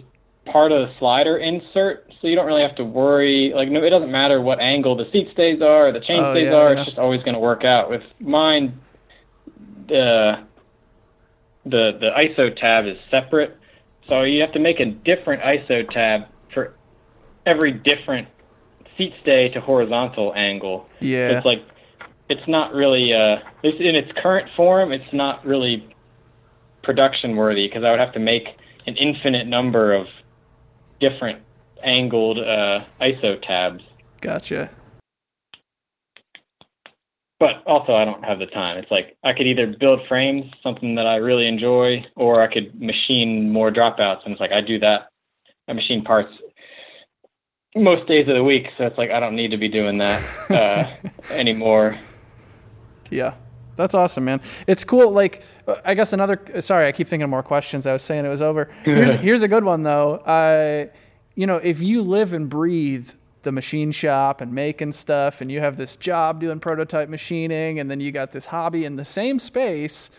Speaker 2: part of the slider insert, so you don't really have to worry. Like, no, it doesn't matter what angle the seat stays are or the chain oh, stays yeah, are. Yeah. It's just always going to work out. With mine, the the the ISO tab is separate, so you have to make a different ISO tab for every different seat stay to horizontal angle.
Speaker 1: Yeah,
Speaker 2: it's like it's not really uh, it's in its current form. It's not really production worthy because I would have to make an infinite number of different angled uh, ISO tabs.
Speaker 1: Gotcha.
Speaker 2: but also I don't have the time. It's like I could either build frames, something that I really enjoy, or I could machine more dropouts. And it's like I do that. I machine parts most days of the week, so it's like I don't need to be doing that uh, anymore.
Speaker 1: Yeah. That's awesome, man. It's cool. Like, uh, I guess another. Sorry, I keep thinking of more questions. I was saying it was over. Here's here's a good one though. Uh, you know, if you live and breathe the machine shop and making stuff, and you have this job doing prototype machining, and then you got this hobby in the same space,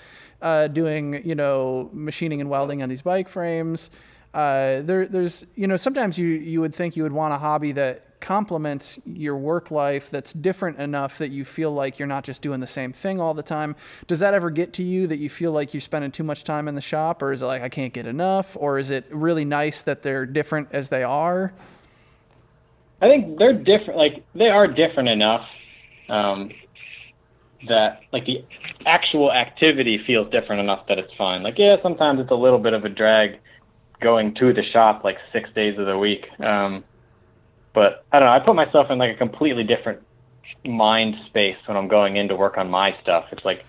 Speaker 1: uh, doing you know machining and welding on these bike frames. Uh, there, there's you know sometimes you you would think you would want a hobby that complements your work life that's different enough that you feel like you're not just doing the same thing all the time. Does that ever get to you that you feel like you're spending too much time in the shop, or is it like I can't get enough, or is it really nice that they're different as they are?
Speaker 2: I think they're different. Like they are different enough um, that like the actual activity feels different enough that it's fine. Like yeah, sometimes it's a little bit of a drag going to the shop like six days of the week. Um, but I don't know. I put myself in like a completely different mind space when I'm going in to work on my stuff. It's like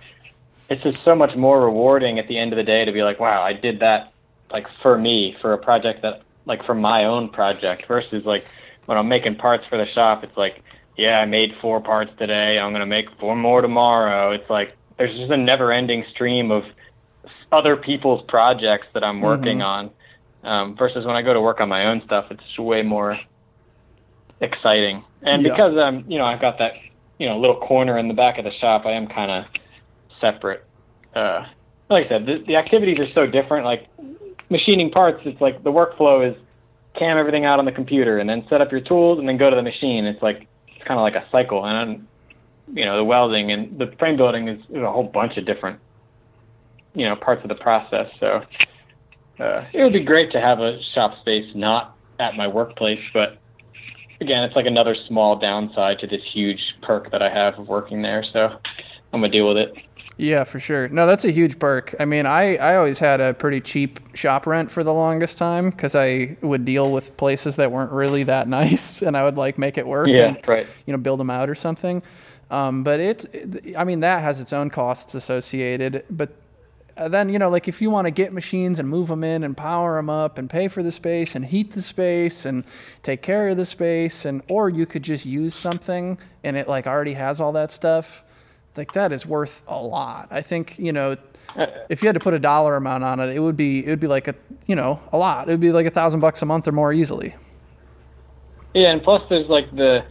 Speaker 2: it's just so much more rewarding at the end of the day to be like, wow, I did that like for me for a project that like for my own project versus like when I'm making parts for the shop. It's like, yeah, I made four parts today. I'm gonna make four more tomorrow. It's like there's just a never-ending stream of other people's projects that I'm working mm-hmm. on. Um, versus when I go to work on my own stuff, it's way more exciting. And yeah. because I'm, you know, I've got that, you know, little corner in the back of the shop, I am kind of separate. Uh, like I said, the, the activities are so different. Like machining parts, it's like the workflow is cam everything out on the computer and then set up your tools and then go to the machine. It's like it's kind of like a cycle. And I'm, you know, the welding and the frame building is, is a whole bunch of different, you know, parts of the process. So uh, it would be great to have a shop space not at my workplace, but again, it's like another small downside to this huge perk that I have of working there. So I'm gonna deal with it.
Speaker 1: Yeah, for sure. No, that's a huge perk. I mean, I, I always had a pretty cheap shop rent for the longest time because I would deal with places that weren't really that nice, and I would like make it work.
Speaker 2: Yeah,
Speaker 1: and,
Speaker 2: right.
Speaker 1: You know, build them out or something. Um, but it's, I mean, that has its own costs associated. But Uh, then you know like if you want to get machines and move them in and power them up and pay for the space and heat the space and take care of the space and or you could just use something and it like already has all that stuff like that is worth a lot. I think you know if you had to put a dollar amount on it it would be it would be like a you know a lot. It would be like a thousand bucks a month or more easily.
Speaker 2: Yeah and plus there's like the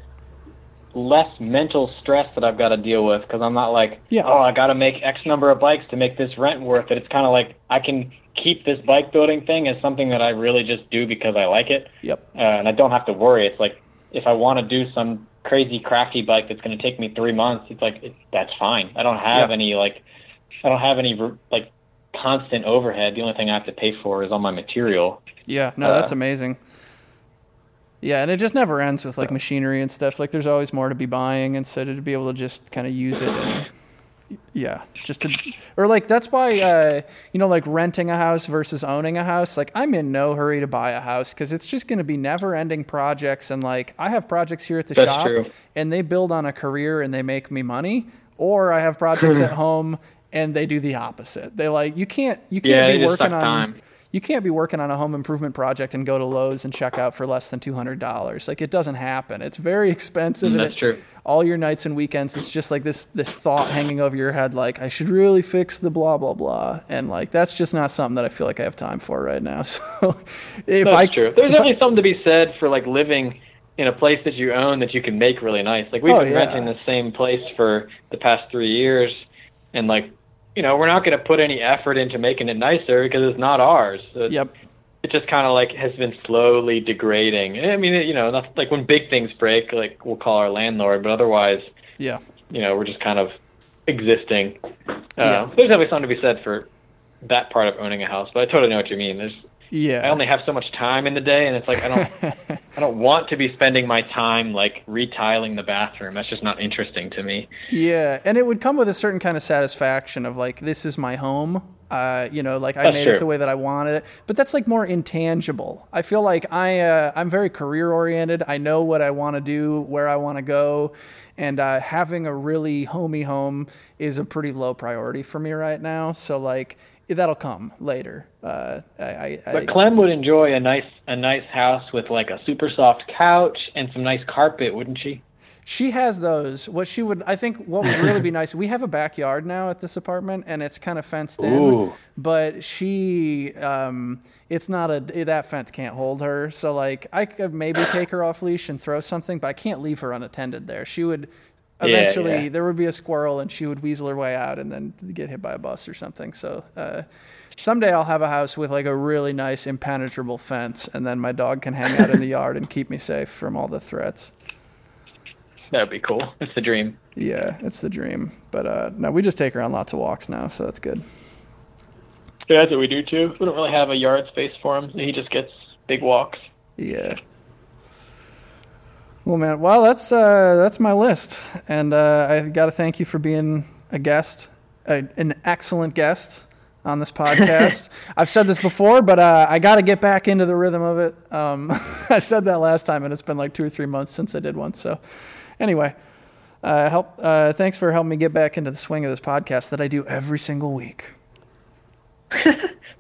Speaker 2: less mental stress that I've got to deal with because I'm not like, yeah. oh, I got to make X number of bikes to make this rent worth it. It's kind of like I can keep this bike building thing as something that I really just do because I like it.
Speaker 1: Yep.
Speaker 2: Uh, and I don't have to worry. It's like if I want to do some crazy crafty bike that's going to take me three months, it's like it, that's fine. I don't have any like, I don't have any like constant overhead. The only thing I have to pay for is all my material.
Speaker 1: Yeah. No, uh, that's amazing. Yeah, and it just never ends with like machinery and stuff. Like there's always more to be buying, and so to be able to just kind of use it and yeah, just to or like that's why uh, you know like renting a house versus owning a house. Like I'm in no hurry to buy a house because it's just going to be never-ending projects, and like I have projects here at the
Speaker 2: that's
Speaker 1: shop,
Speaker 2: true.
Speaker 1: and they build on a career and they make me money, or I have projects at home and they do the opposite. They like you can't you can't
Speaker 2: yeah,
Speaker 1: be working on.
Speaker 2: Time
Speaker 1: you can't be working on a home improvement project and go to Lowe's and check out for less than two hundred dollars. Like it doesn't happen. It's very expensive.
Speaker 2: Mm, that's
Speaker 1: it,
Speaker 2: true.
Speaker 1: All your nights and weekends, it's just like this this thought hanging over your head, like I should really fix the blah blah blah, and like that's just not something that I feel like I have time for right now. So if
Speaker 2: that's
Speaker 1: I
Speaker 2: true, there's definitely something to be said for like living in a place that you own that you can make really nice. Like we've
Speaker 1: oh,
Speaker 2: been
Speaker 1: yeah.
Speaker 2: renting the same place for the past three years, and like you know we're not going to put any effort into making it nicer because it's not ours.
Speaker 1: Yep
Speaker 2: it just kind of like has been slowly degrading. I mean, you know, not, like when big things break, like we'll call our landlord, but otherwise,
Speaker 1: yeah,
Speaker 2: you know, we're just kind of existing. Uh,
Speaker 1: yeah.
Speaker 2: There's definitely something to be said for that part of owning a house, but I totally know what you mean. There's
Speaker 1: yeah.
Speaker 2: I only have so much time in the day, and it's like I don't, I don't want to be spending my time like retiling the bathroom. That's just not interesting to me.
Speaker 1: Yeah, and it would come with a certain kind of satisfaction of like, this is my home. Uh, you know, like I
Speaker 2: That's
Speaker 1: made
Speaker 2: true.
Speaker 1: it the way that I wanted it. But that's like more intangible. I feel like I uh, I'm very career oriented. I know what I want to do, where I want to go, and uh, having a really homey home is a pretty low priority for me right now. So like that'll come later. Uh, I, I,
Speaker 2: But Clem would enjoy a nice a nice house with like a super soft couch and some nice carpet, wouldn't she?
Speaker 1: She has those. What she would, I think, what would really be nice. We have a backyard now at this apartment, and it's kind of fenced in.
Speaker 2: Ooh.
Speaker 1: But she, um, it's not a that fence can't hold her. So like, I could maybe take her off leash and throw something, but I can't leave her unattended there. She would eventually
Speaker 2: yeah.
Speaker 1: there would be a squirrel, and she would weasel her way out and then get hit by a bus or something. So. Uh, Someday I'll have a house with like a really nice impenetrable fence, and then my dog can hang out in the yard and keep me safe from all the threats.
Speaker 2: That'd be cool. It's the dream.
Speaker 1: Yeah, it's the dream. But uh, no, we just take her on lots of walks now, so that's good.
Speaker 2: Yeah, that's what we do too. We don't really have a yard space for him. He just gets big walks.
Speaker 1: Yeah. Well, man. Well, that's uh, that's my list, and uh, I got to thank you for being a guest, a, an excellent guest on this podcast. I've said this before, but uh, I got to get back into the rhythm of it. Um, I said that last time, and it's been like two or three months since I did one. So, anyway, uh, help. Uh, thanks for helping me get back into the swing of this podcast that I do every single week.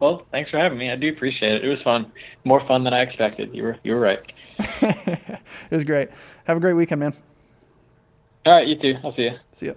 Speaker 2: Well, thanks for having me. I do appreciate it. It was fun. More fun than I expected. You were you were right.
Speaker 1: it was great. Have a great weekend, man.
Speaker 2: All right, you too. I'll see you.
Speaker 1: See ya.